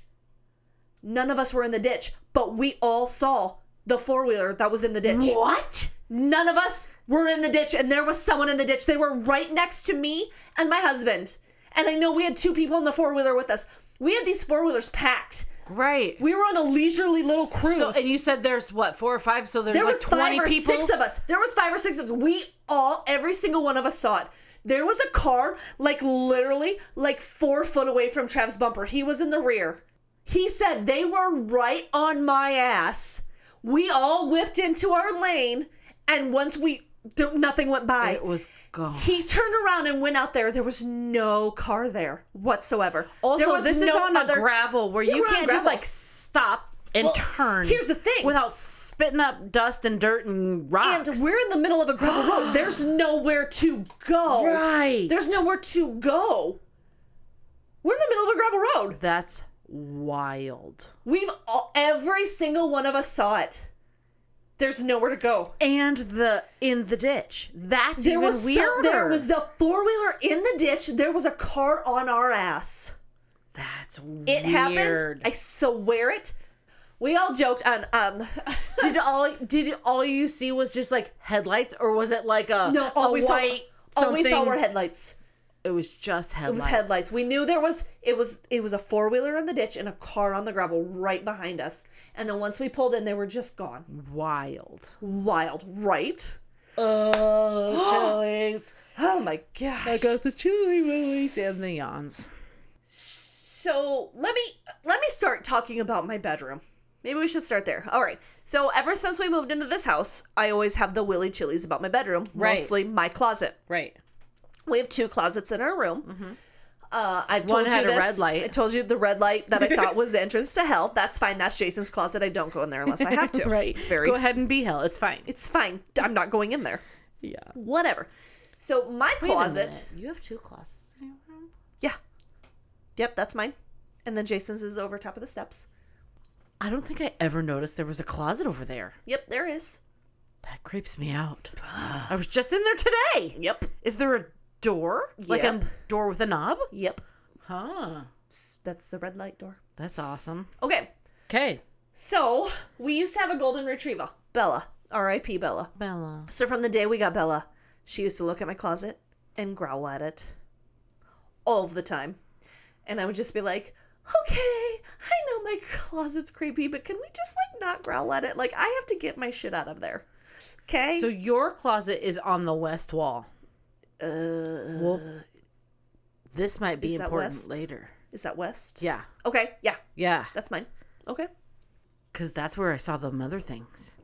None of us were in the ditch, but we all saw the four-wheeler that was in the ditch. What? None of us were in the ditch and there was someone in the ditch. They were right next to me and my husband. And I know we had two people in the four-wheeler with us. We had these four-wheelers packed. Right. We were on a leisurely little cruise. So and you said there's what four or five? So there's There like was twenty five or people. six of us. There was five or six of us. We all, every single one of us saw it. There was a car, like literally, like four foot away from Trav's bumper. He was in the rear. He said they were right on my ass. We all whipped into our lane, and once we, nothing went by. It was gone. He turned around and went out there. There was no car there whatsoever. Also, this is on other- a gravel where you can't just like stop and Well, turn. here's the thing. without spitting up dust and dirt and rocks. And we're in the middle of a gravel road. [GASPS] There's nowhere to go. Right. There's nowhere to go. We're in the middle of a gravel road. That's wild. We've all, every single one of us saw it. There's nowhere to go. And the in the ditch. That's There even was some- weirder. there was the four wheeler in the ditch. There was a car on our ass. That's weird. It happened. I swear it. We all joked on um. [LAUGHS] did all did all you see was just like headlights, or was it like a no, all a we white saw, all we saw something? were headlights. It was just headlights. It was headlights. We knew there was it was it was a four wheeler in the ditch and a car on the gravel right behind us. And then once we pulled in, they were just gone. Wild. Wild, right? Oh, [GASPS] chilies. Oh my gosh. I got the chili willies and the yawns. So let me let me start talking about my bedroom. Maybe we should start there. All right. So ever since we moved into this house, I always have the willy chilies about my bedroom. Right. Mostly my closet. Right. We have two closets in our room. Mm-hmm. Uh, I've One told had you a this. red light. I told you the red light that I [LAUGHS] thought was the entrance to hell. That's fine. That's Jason's closet. I don't go in there unless I have to. [LAUGHS] Right. Very. Go ahead and be hell. It's fine. It's fine. I'm not going in there. Yeah. Whatever. So my closet. You have two closets in your room? Yeah. Yep, that's mine. And then Jason's is over top of the steps. I don't think I ever noticed there was a closet over there. Yep, there is. That creeps me out. [SIGHS] I was just in there today. Yep. Is there a door? Like a door with a knob? Yep. Huh. That's the red light door. That's awesome. Okay. Okay. So we used to have a golden retriever, Bella. R.I.P. Bella. Bella. So from the day we got Bella, she used to look at my closet and growl at it all the time. And I would just be like, okay, I know my closet's creepy, but can we just like not growl at it? Like I have to get my shit out of there. Okay. So your closet is on the west wall. Uh, Well, this might be important west? later. is that west? Yeah. Okay. Yeah, Yeah. that's mine. Okay. Because that's where I saw the mother things.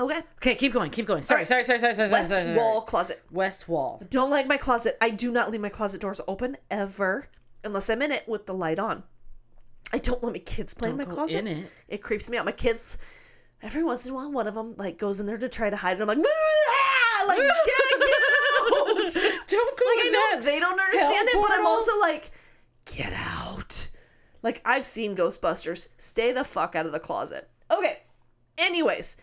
Okay. Okay, keep going. Keep going. Sorry, sorry, sorry, sorry, sorry. West sorry, sorry, wall closet. West wall. Don't like my closet. I do not leave my closet doors open ever unless I'm in it with the light on. I don't let my kids play Don't in my closet. in it. It creeps me out. My kids, every once in a while, one of them like goes in there to try to hide it. I'm like, "Ah!" like [LAUGHS] get, get out. [LAUGHS] Don't go like I in know that they don't understand it, but I'm also like, get out. Like I've seen Ghostbusters. Stay the fuck out of the closet. Okay. Anyways,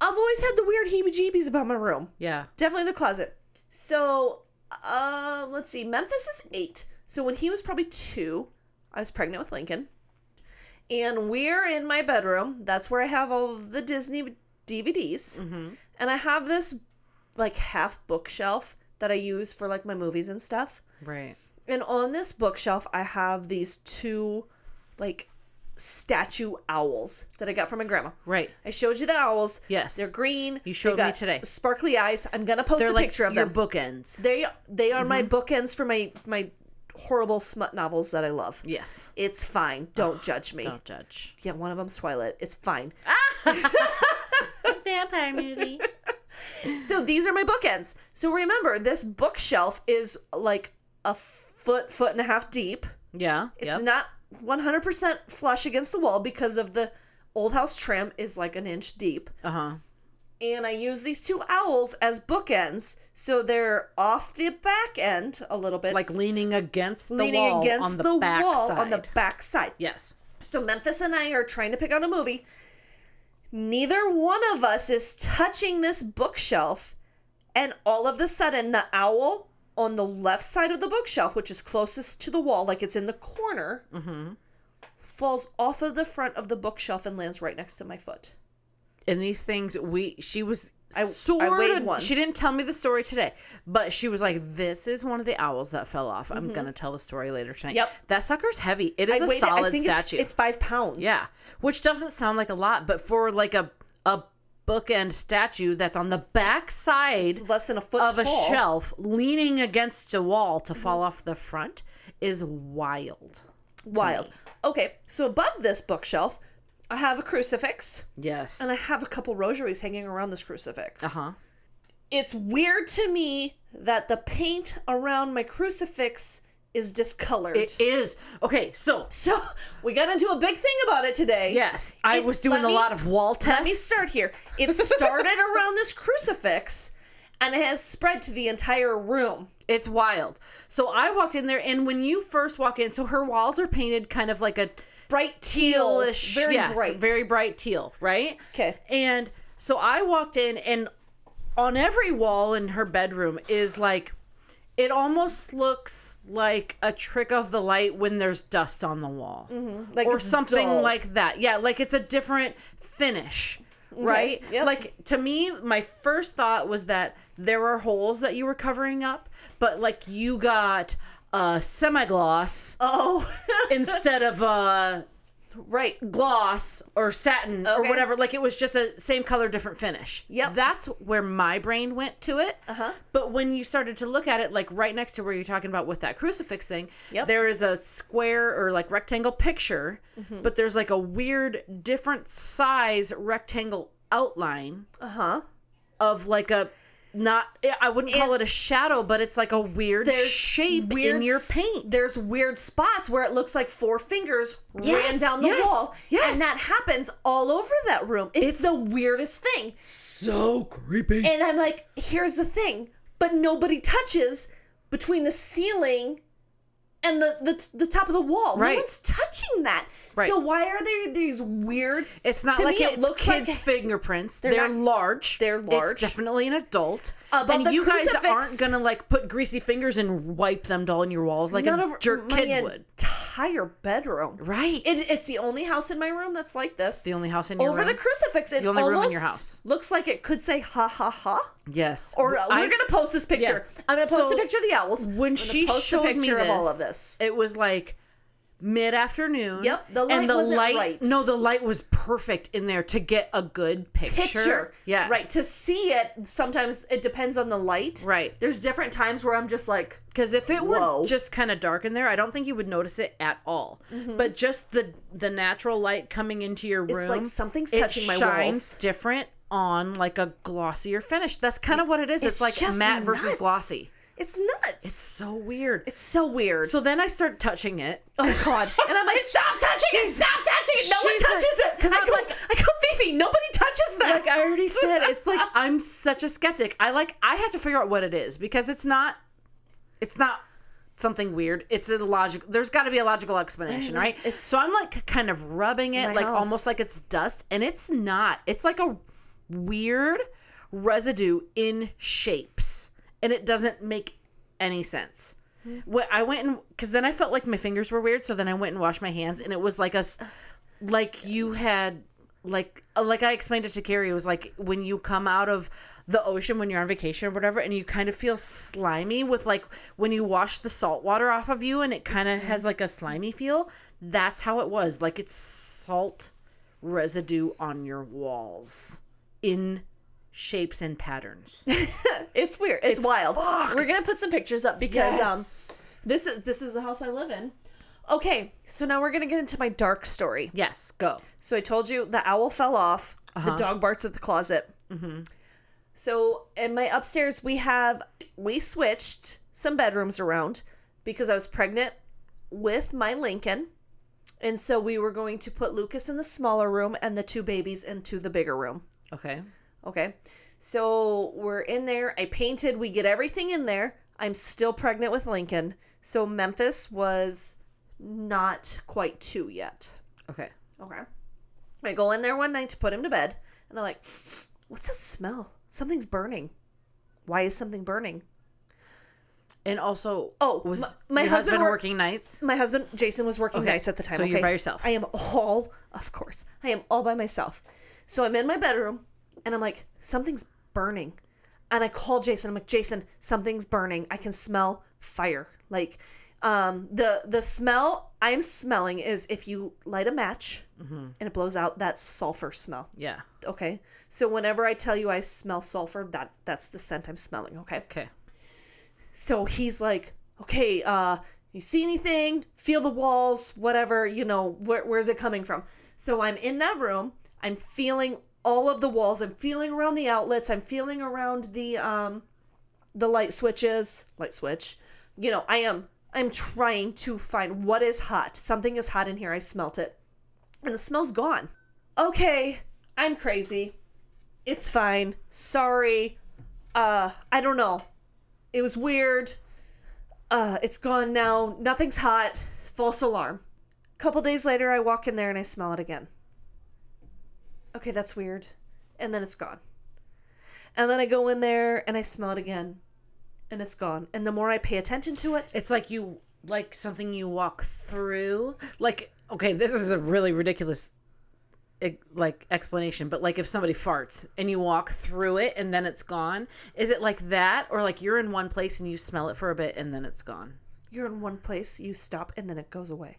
I've always had the weird heebie-jeebies about my room Yeah. definitely the closet. So, uh, let's see. Memphis is eight. So when he was probably two, I was pregnant with Lincoln, and we're in my bedroom. That's where I have all the Disney DVDs, and I have this like half bookshelf that I use for like my movies and stuff. Right. And on this bookshelf, I have these two like statue owls that I got from my grandma. Right. I showed you the owls. Yes. They're green. You showed me today. Sparkly eyes. I'm gonna post They're a like picture of your them. bookends. They they are Mm-hmm. my bookends for my my horrible smut novels that I love. yes. It's fine. Don't judge me. Don't judge. Yeah, one of them's Twilight. It's fine. [LAUGHS] [LAUGHS] Vampire movie. So these are my bookends. So remember, this bookshelf is like a foot, foot and a half deep. Yeah. It's yep. not 100% flush against the wall because of the old house trim is like an inch deep. Uh huh. and I use these two owls as bookends, so they're off the back end a little bit, Like leaning against the leaning wall against on the, the, back wall side. on the back side. yes. So Memphis and I are trying to pick out a movie. Neither one of us is touching this bookshelf, and all of a sudden, the owl on the left side of the bookshelf, which is closest to the wall, like it's in the corner, Mm-hmm. falls off of the front of the bookshelf and lands right next to my foot. And these things, we she was I- I sort weighed of. one. She didn't tell me the story today, but she was like, "This is one of the owls that fell off." I'm gonna tell the story later tonight. Mm-hmm. Yep. That sucker's heavy. It is I a weighed solid I think it's- statue. It's, five pounds. yeah, which doesn't sound like a lot, but for like a a bookend statue that's on the back side It's less than a foot of a shelf, leaning against a wall to fall off the front, is wild. Wild. Okay, so above this bookshelf, I have a crucifix Yes. and I have a couple rosaries hanging around this crucifix. Uh huh. It's weird to me that the paint around my crucifix is discolored. It is okay. So so we got into a big thing about it today. yes, I It- was doing a me- lot of wall tests. Let me start here. It [LAUGHS] started around this crucifix and it has spread to the entire room. It's wild. So I walked in there, and when you first walk in, so her walls are painted kind of like a Bright tealish, very yes, bright. very bright teal, right? 'Kay. And so I walked in, and on every wall in her bedroom is like, it almost looks like a trick of the light when there's dust on the wall, mm-hmm. Like or something dull. like that. Yeah, like it's a different finish. Right? yep. Like to me, my first thought was that there were holes that you were covering up, but like you got uh semi-gloss Oh, [LAUGHS] instead of uh right. gloss or satin or whatever. Like it was just a same color, different finish. Yep. That's where my brain went to it. Uh-huh. But when you started to look at it, like right next to where you're talking about with that crucifix thing, Yep. there is a square or like rectangle picture, Mm-hmm. but there's like a weird different size rectangle outline Uh huh. of like a not eh, I wouldn't call it a shadow, but it's like a weird shape in your paint. There's weird spots where it looks like four fingers Yes, ran down the yes, wall. yes. And that happens all over that room. It's, It's- the weirdest thing. so creepy. And I'm like, here's the thing, but nobody touches between the ceiling and the the, the top of the wall. Right. No one's touching that. Right. So why are there these weird? It's not To like me, it looks kids' like- fingerprints. They're, not- large. they're large. It's definitely an adult. Above and you guys aren't gonna like put greasy fingers and wipe them all in your walls like None a jerk my kid would. entire bedroom. Right. It, it's the only house in my room that's like this. the only house in your Over room. the crucifix, it The only room in your house. looks like it could say ha ha ha. yes. Or uh, I- we're gonna post this picture. I'm gonna post So, a picture of the owls. when she showed me this, of all of this. it was like mid afternoon. Yep, the light and the light. right. No, the light was perfect in there to get a good picture. Picture, Yes. right. To see it, sometimes it depends on the light. Right. There's different times where I'm just like, Because if it were just kind of dark in there, I don't think you would notice it at all. Mm-hmm. But just the the natural light coming into your room, like something's it touching my shines walls. different on like a glossier finish. That's kind of what it is. It's, It's like matte versus glossy. It's nuts. It's so weird. It's so weird. so then I start touching it. oh god. [LAUGHS] And I'm like, stop touching it! Stop touching it! No one she's like- touches it. 'cause I I'm go, like- I go, Fifi. Nobody touches that. Like I already said, it's like [LAUGHS] I'm such a skeptic. I like I have to figure out what it is because it's not it's not something weird. It's a logical. There's got to be a logical explanation, right? it's- so I'm like kind of rubbing it, like house. almost like it's dust, and it's not. It's like a weird residue in shapes, and it doesn't make any sense. What I went and because then I felt like my fingers were weird, so then I went and washed my hands, and it was like a like you had like uh, like I explained it to Keri. It was like when you come out of the ocean when you're on vacation or whatever, and you kind of feel slimy with like when you wash the salt water off of you, and it kind of has like a slimy feel. That's how it was. Like it's salt residue on your walls in shapes and patterns. [LAUGHS] It's weird. It's, It's wild. fucked. We're gonna put some pictures up because Yes. um, this is this is the house I live in. Okay, so now we're gonna get into my dark story. yes, go. So I told you the owl fell off. Uh-huh. The dog barks at the closet. Mm-hmm. So in my upstairs, we have we switched some bedrooms around because I was pregnant with my Lincoln, and so we were going to put Lucas in the smaller room and the two babies into the bigger room. Okay. Okay. So we're in there. I painted. We get everything in there. I'm still pregnant with Lincoln. So Memphis was not quite two yet. Okay. Okay. I go in there one night to put him to bed, and I'm like, what's that smell? Something's burning. Why is something burning? And also, Oh, was my- my husband husband work- working nights? My husband, Jason, was working Okay, nights at the time. so you're okay? by yourself. I am all, of course, I am all by myself. So I'm in my bedroom, and I'm like, something's burning. And I call Jason. I'm like, Jason, something's burning. I can smell fire. Like, um, the the smell I'm smelling is if you light a match Mm-hmm. and it blows out, that sulfur smell. Yeah. Okay. So whenever I tell you I smell sulfur, that that's the scent I'm smelling. Okay. Okay. So he's like, okay, uh, you see anything? Feel the walls, whatever, you know, where, where's it coming from? So I'm in that room. I'm feeling all of the walls. I'm feeling around the outlets. I'm feeling around the um the light switches, light switch. You know, I am I'm trying to find what is hot. Something is hot in here. I smelt it. And the smell's gone. Okay, I'm crazy. It's fine. Sorry. Uh, I don't know. It was weird. Uh, it's gone now. Nothing's hot. False alarm. A couple days later, I walk in there and I smell it again. Okay, that's weird. And then it's gone. And then I go in there and I smell it again. And it's gone. And the more I pay attention to it, It's like you like something you walk through. Like okay, this is a really ridiculous e- like explanation, but like if somebody farts and you walk through it and then it's gone, is it like that or like you're in one place and you smell it for a bit and then it's gone? you're in one place, you stop, and then it goes away.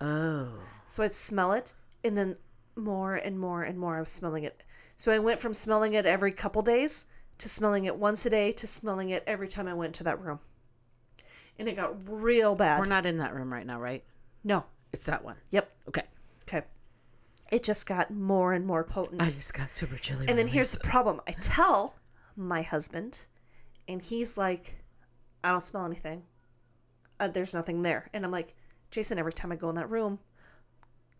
Oh. So I'd smell it, and then more and more and more I was smelling it. So I went from smelling it every couple days to smelling it once a day to smelling it every time I went to that room. And it got real bad. We're not in that room right now, right? no. It's that one. Yep. Okay. Okay. It just got more and more potent. I just got super chilly. and then here's the problem. I tell my husband, and he's like, I don't smell anything. Uh, there's nothing there. And I'm like, Jason, every time I go in that room,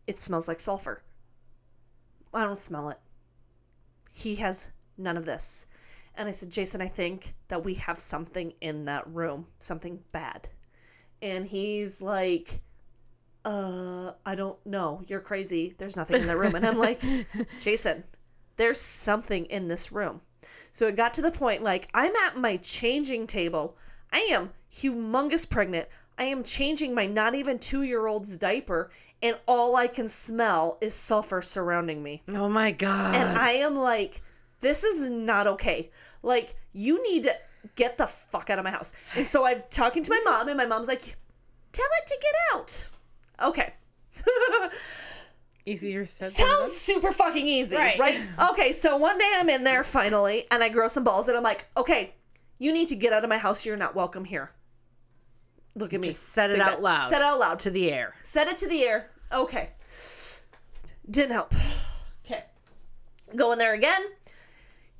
it smells like sulfur. I don't smell it. He has none of this. And I said, Jason, I think that we have something in that room, something bad. And he's like, uh, I don't know. You're crazy. There's nothing in that room. And I'm like, [LAUGHS] Jason, there's something in this room. So it got to the point like I'm at my changing table. I am humongous pregnant. I am changing my not even two year old's diaper, and all I can smell is sulfur surrounding me. oh my god. And I am like, this is not okay. Like, you need to get the fuck out of my house. And so I'm talking to my mom, and my mom's like, tell it to get out. Okay. Easier said than Sounds super fucking easy, Right. right. Okay, so one day I'm in there finally, and I grow some balls, and I'm like, okay, you need to get out of my house. You're not welcome here. Look at me. Just said it out loud. Said it out loud. to the air. Set it to the air. Okay. Didn't help. [SIGHS] Okay. Go in there again.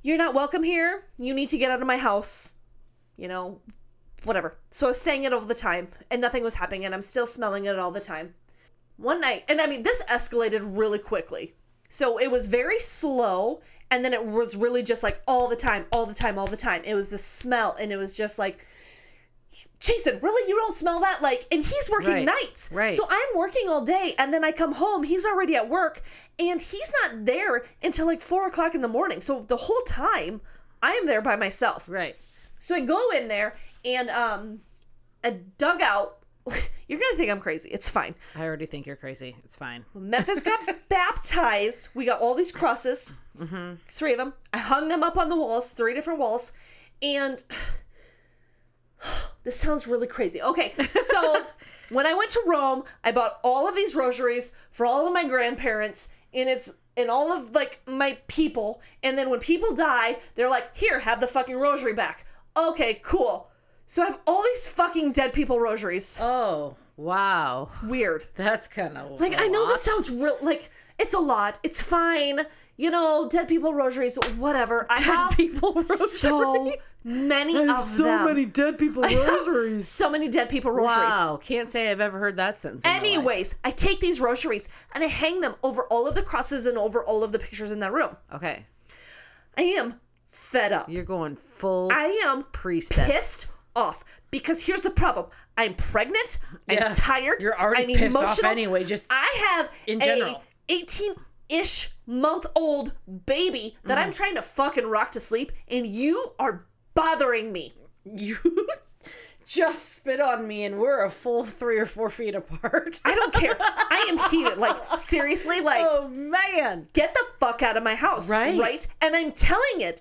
You're not welcome here. You need to get out of my house. You know, whatever. So I was saying it all the time, and nothing was happening, and I'm still smelling it all the time. One night, and I mean, this escalated really quickly. So it was very slow, and then it was really just like all the time, all the time, all the time. It was the smell, and it was just like, Jason, really? You don't smell that? Like, and he's working Right, nights. right. So I'm working all day, and then I come home. He's already at work, and he's not there until like four o'clock in the morning. So the whole time, I am there by myself. Right. So I go in there, and um, I dug out. [LAUGHS] You're gonna think I'm crazy. It's fine. I already think you're crazy. It's fine. Memphis got [LAUGHS] baptized. We got all these crosses, three of them. I hung them up on the walls, three different walls, and [GASPS] this sounds really crazy. Okay, so [LAUGHS] when I went to Rome, I bought all of these rosaries for all of my grandparents, and it's and all of like my people. And then when people die, they're like, "Here, have the fucking rosary back." Okay, cool. So I have all these fucking dead people rosaries. Oh, wow. Weird. That's kind of Like I know this sounds real like it's a lot. It's fine. You know, dead people rosaries, whatever. I have people so many of them. So many dead people rosaries. So many dead people rosaries. Wow, can't say I've ever heard that sentence. in my life. Anyways, I take these rosaries and I hang them over all of the crosses and over all of the pictures in that room. Okay, I am fed up. you're going full I am priestess. pissed off because here's the problem. I'm pregnant. I'm Yeah, tired. you're already I'm pissed off emotional. anyway, just I have in general. 18 ish month old baby that Mm. I'm trying to fucking rock to sleep, and you are bothering me. You [LAUGHS] just spit on me, and we're a full three or four feet apart. I don't care. I am heated. Like seriously, [LAUGHS] like oh man. get the fuck out of my house. Right. Right. And I'm telling it.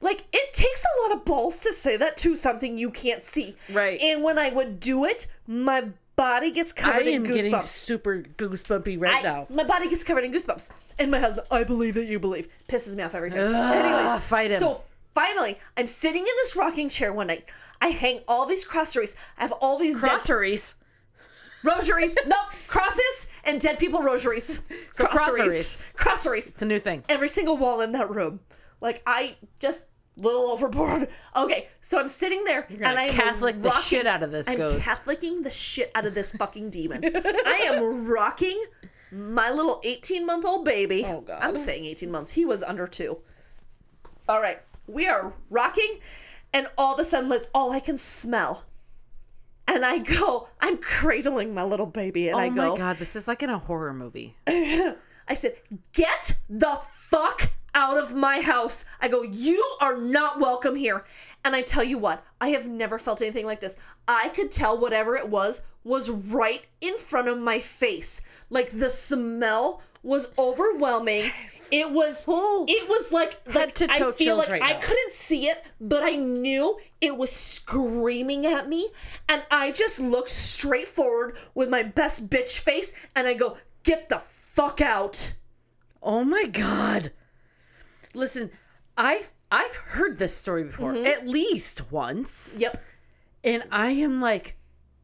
Like it takes a lot of balls to say that to something you can't see. Right. And when I would do it, my body gets covered in goosebumps. I covered am in getting super goosebumpy right I- now. My body gets covered in goosebumps. And my husband, I believe that you believe, pisses me off every time. Ugh, Anyways, fight him. So finally, I'm sitting in this rocking chair one night. I hang all these crosseries. I have all these dead Groceries. rosaries. [LAUGHS] nope, crosses and dead people rosaries. So crosseries. Crosseries. It's a new thing. Every single wall in that room. Like I just little overboard. Okay, so I'm sitting there and I'm Catholic the shit out of this I'm ghost. Catholicing the shit out of this fucking demon. [LAUGHS] I am rocking my little 18 month old baby. Oh, God. I'm saying 18 months. He was under two. All right, we are rocking, and all of a sudden, that's all I can smell. And I go, I'm cradling my little baby, and Oh I go, my god, this is like in a horror movie. [LAUGHS] I said, get the fuck out of my house. I go, you are not welcome here. And I tell you what, I have never felt anything like this. I could tell whatever it was was right in front of my face. Like the smell was overwhelming. [SIGHS] It was Full it was like, like to toe I feel like right I now. couldn't see it, but I knew it was screaming at me and I just looked straight forward with my best bitch face and I go, "Get the fuck out." Oh my god. Listen, I've I've heard this story before mm-hmm. at least once. Yep. And I am like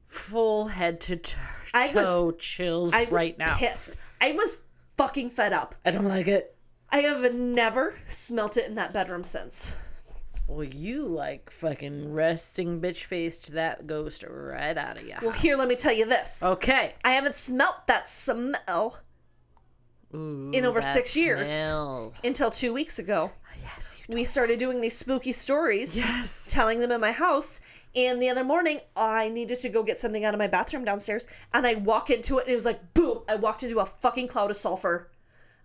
full head to t- I was- toe chills I was right now. pissed. I was fucking fed up. I don't like it. I have never smelt it in that bedroom since. Well, you like fucking resting bitch faced that ghost right out of you. Well, here, let me tell you this. Okay. I haven't smelt that smell Ooh, In over six years. smell. until two weeks ago. Oh, yes, you We started doing these spooky stories, Yes. telling them in my house. And the other morning, I needed to go get something out of my bathroom downstairs, and I walk into it, and it was like, boom! I walked into a fucking cloud of sulfur,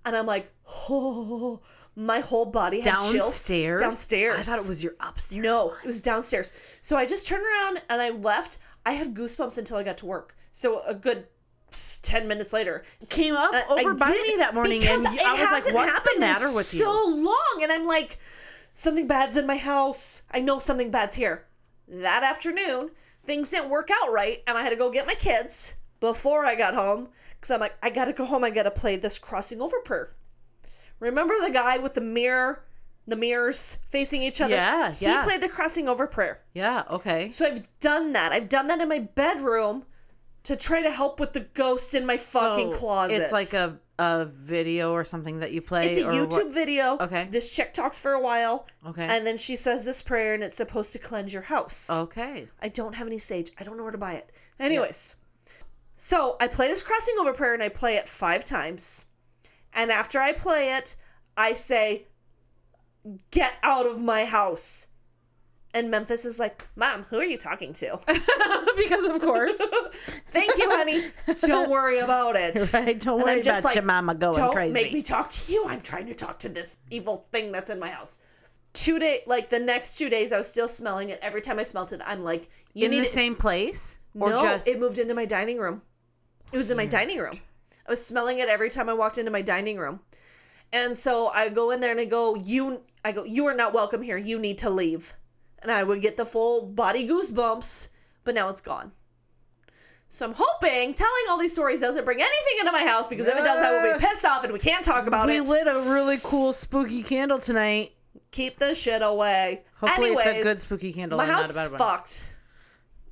and I'm like, oh, my whole body had chills. downstairs. Downstairs. I thought it was your upstairs. No, one. it was downstairs. So I just turned around and I left. I had goosebumps until I got to work. So a good 10 minutes later. came up I- I over by me that morning, and I was like, "What's the matter with so you?" long. And I'm like, something bad's in my house. I know something bad's here. That afternoon, things didn't work out right, and I had to go get my kids before I got home because I'm like, I gotta go home. I gotta play this crossing over prayer. Remember the guy with the mirror, the mirrors facing each other? Yeah, He yeah. played the crossing over prayer. Yeah. Okay. So I've done that. I've done that in my bedroom to try to help with the ghosts in my fucking closet. It's like a a video or something that you play. It's a YouTube what? video. Okay. This chick talks for a while. Okay. And then she says this prayer and it's supposed to cleanse your house. Okay. I don't have any sage. I don't know where to buy it. Anyways. So I play this crossing over prayer and I play it five times. And after I play it, I say, Get out of my house. And Memphis is like, Mom, who are you talking to? [LAUGHS] because of course. [LAUGHS] Thank you, honey. Don't worry about it. [LAUGHS] right. Don't And worry I'm just about like, your mama going Don't crazy. make me talk to you. I'm trying to talk to this evil thing that's in my house. Two day, like the next two days, I was still smelling it. Every time I smelt it, I'm like, you in need the it- same place, or no, just it moved into my dining room. It was in my dining room. I was smelling it every time I walked into my dining room. And so I go in there and I go, you I go, you are not welcome here. You need to leave. And I would get the full body goosebumps, but now it's gone. So I'm hoping telling all these stories doesn't bring anything into my house because if it does, I will be pissed off and we can't talk about we it. We lit a really cool spooky candle tonight. Keep the shit away. Hopefully, Anyways, it's a good spooky candle. my house is fucked.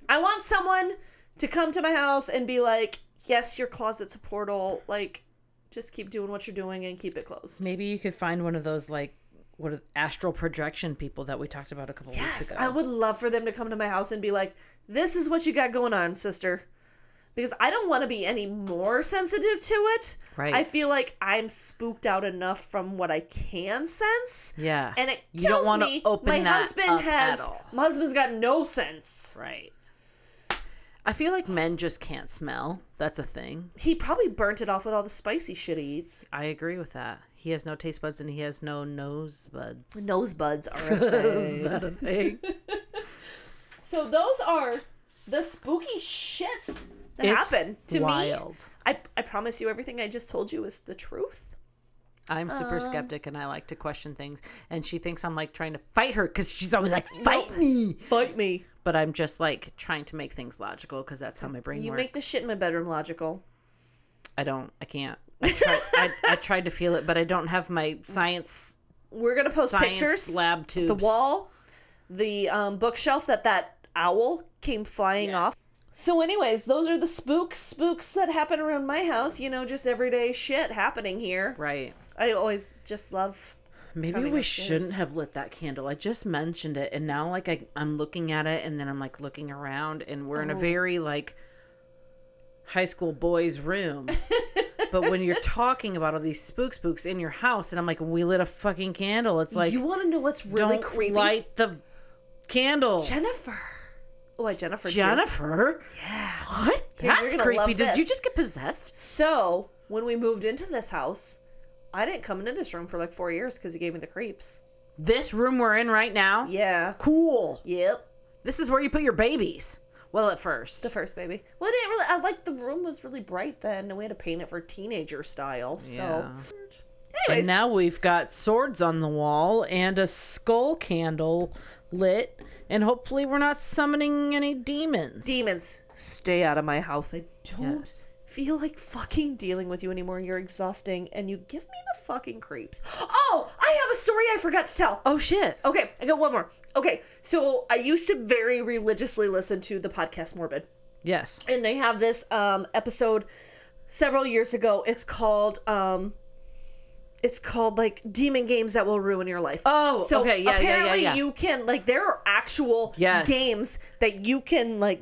I want someone to come to my house and be like, "Yes, your closet's a portal. Like, just keep doing what you're doing and keep it closed." Maybe you could find one of those like what are- astral projection people that we talked about a couple weeks Yes, ago. I would love for them to come to my house and be like, "This is what you got going on, sister." Because I don't want to be any more sensitive to it. Right. I feel like I'm spooked out enough from what I can sense. Yeah. And it You don't wanna me. open My that husband up has at all. my husband's got no sense. right. I feel like men just can't smell. That's a thing. He probably burnt it off with all the spicy shit he eats. I agree with that. He has no taste buds and he has no nose buds. Nose buds are a [LAUGHS] thing. A thing? [LAUGHS] so those are the spooky shits that It's happen to me. I, I promise you everything I just told you is the truth. I'm Um, super skeptic and I like to question things. And she thinks I'm like trying to fight her because she's always like, fight me. Fight me. But I'm just like trying to make things logical because that's how my brain You works. You make the shit in my bedroom logical. I don't. I can't. I tried, I, I tried to feel it, but I don't have my science We're gonna post pictures. lab tubes. the wall, the um, bookshelf that that owl came flying Yes. off. So, anyways, those are the spooks, spooks that happen around my house. You know, just everyday shit happening here. Right. I always just love. Maybe we shouldn't have lit that candle. I just mentioned it, and now like I, I'm looking at it, and then I'm like looking around, and we're in a Oh. very like high school boys' room. [LAUGHS] but when you're talking about all these spook spooks in your house, and I'm like, we lit a fucking candle. It's like you want to know what's really don't creepy? light the candle. Jennifer. Oh, I Jennifer. too. Jennifer. Yeah. What? Here, That's creepy. Did this. you just get possessed? So when we moved into this house, I didn't come into this room for like four years because he gave me the creeps. This room we're in right now. Yeah. Cool. Yep. This is where you put your babies. Well, at first. The first baby. Well, I didn't really. I like the room was really bright then, and we had to paint it for teenager style. So, Yeah. anyways, And now we've got swords on the wall and a skull candle lit, and hopefully we're not summoning any demons. demons, stay out of my house. I don't Yes. Feel like fucking dealing with you anymore. You're exhausting, and you give me the fucking creeps. Oh, I have a story I forgot to tell. oh shit. Okay, I got one more. Okay, so I used to very religiously listen to the podcast Morbid. Yes. and they have this um episode several years ago it's called um it's called like demon games that will ruin your life Oh, so okay, yeah, yeah, yeah, apparently yeah. you can like there are actual Yes. games that you can like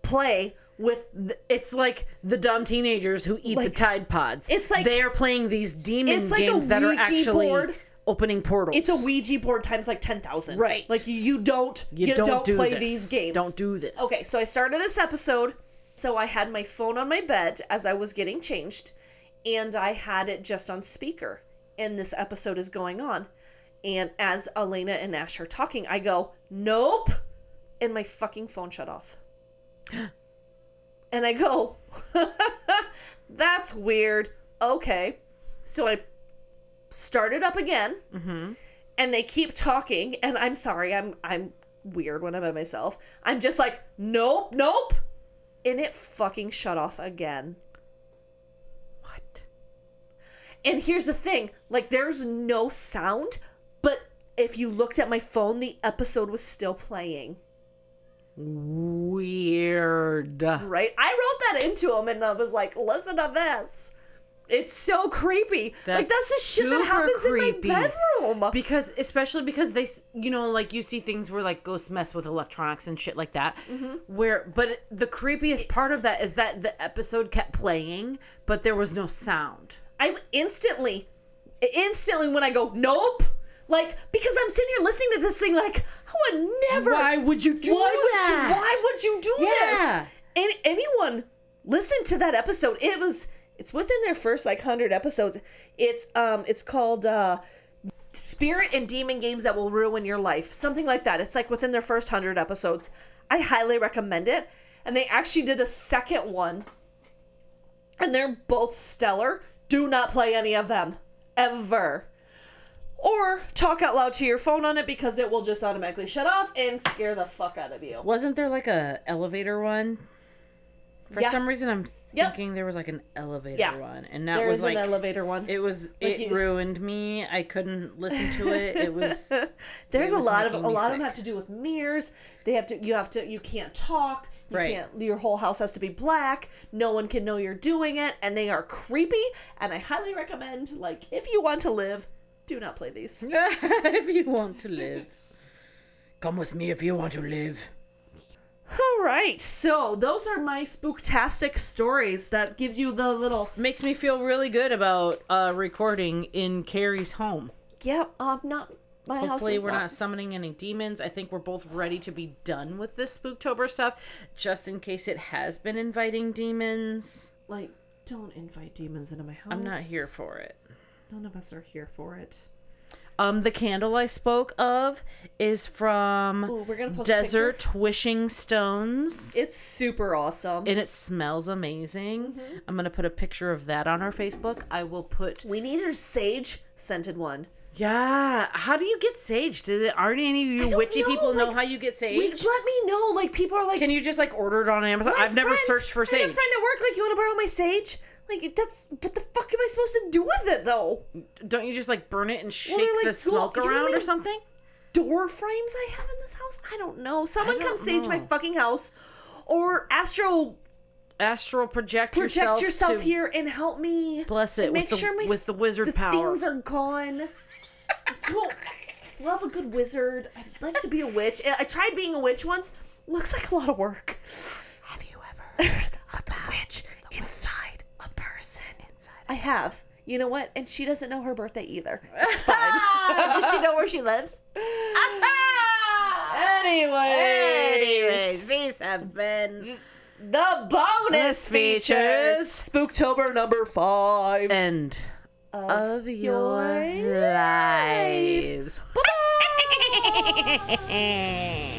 play with th- It's like the dumb teenagers who eat the Tide Pods. It's like- they are playing these demon like games that are actually board. opening portals. it's a ouija board times like 10000 Right. like you don't You, you, don't, do play this. these games Don't do this. Okay, so I started this episode. So I had my phone on my bed as I was getting changed, and I had it just on speaker. And this episode is going on. And as Alaina and Ash are talking, I go, Nope. And my fucking phone shut off. [GASPS] and I go, [LAUGHS] That's weird. Okay. So I started up again mm-hmm. and they keep talking and i'm sorry i'm i'm weird when i'm by myself i'm just like nope nope and it fucking shut off again What? and here's the thing like there's no sound but if you looked at my phone the episode was still playing Weird. right i wrote that into him and i was like listen to this it's so creepy like that's the shit that happens creepy. in my bedroom Because especially because they, you know, like you see things where like ghosts mess with electronics and shit like that. Mm-hmm. Where, but the creepiest part of that is that the episode kept playing, but there was no sound. I instantly, instantly when I go, nope, like because I'm sitting here listening to this thing, like I would never. Why would you do why that? Would you, why would you do Yeah. this? And anyone listen to that episode? It was. It's within their first like hundred episodes. It's um. It's called uh, Spirit and Demon Games that will ruin your life, something like that. It's like within their first hundred episodes. I highly recommend it. And they actually did a second one and they're both stellar. Do not play any of them ever. Or talk out loud to your phone on it because it will just automatically shut off and scare the fuck out of you. Wasn't there like a elevator one? For Yeah. some reason, I'm Yep. thinking there was like an elevator Yeah. one, and that There was like an elevator one. It was Like it you- [LAUGHS] ruined me. I couldn't listen to it. It [LAUGHS] was There's it a lot of a lot of them have to do with mirrors. They have to you have to you can't talk. You Right. can't your whole house has to be black. No one can know you're doing it and they are creepy and I highly recommend like if you want to live, do not play these. [LAUGHS] if you want to live. Come with me if you want to live. All right. So, those are my spooktastic stories that gives you the little Makes me feel really good about uh, recording in Keri's home. Yep, yeah, um, not my house. Hopefully, we're not. not summoning any demons. I think we're both ready to be done with this Spooktober stuff, just in case it has been inviting demons. like. Don't invite demons into my house. I'm not here for it. None of us are here for it. Um, the candle I spoke of is from Ooh, we're gonna post a Desert Wishing Stones. It's super awesome. and it smells amazing. Mm-hmm. I'm gonna put a picture of that on our Facebook. I will put. we need a sage scented one. Yeah, how do you get sage? Does it already any of you don't witchy people know like, how you get sage? We, let me know. Like people are like, Can you just like order it on Amazon? "My I've never friend- searched for I sage. have a friend at work. Like, you want to borrow my sage? Like that's what the fuck am I supposed to do with it though? Don't you just like burn it and shake they're like, the smoke well, you know around or something? Door frames I have in this house? I don't know. Someone don't come sage my fucking house, or astro Astral project, project yourself, yourself, to here and help me. Bless it and with make the, sure my with the wizard the power. things are gone. [LAUGHS] So, I love a good wizard. I'd like to be a witch. I I tried being a witch once. Looks like a lot of work. Have you ever [LAUGHS] heard Of the witch inside a person. Inside. I have. You know what? And she doesn't know her birthday either. It's [LAUGHS] fine. Does she know where she lives? [LAUGHS] Anyways, Anyways, these have been the bonus features. Spooktober number five. end of your your lives. Bye. [LAUGHS]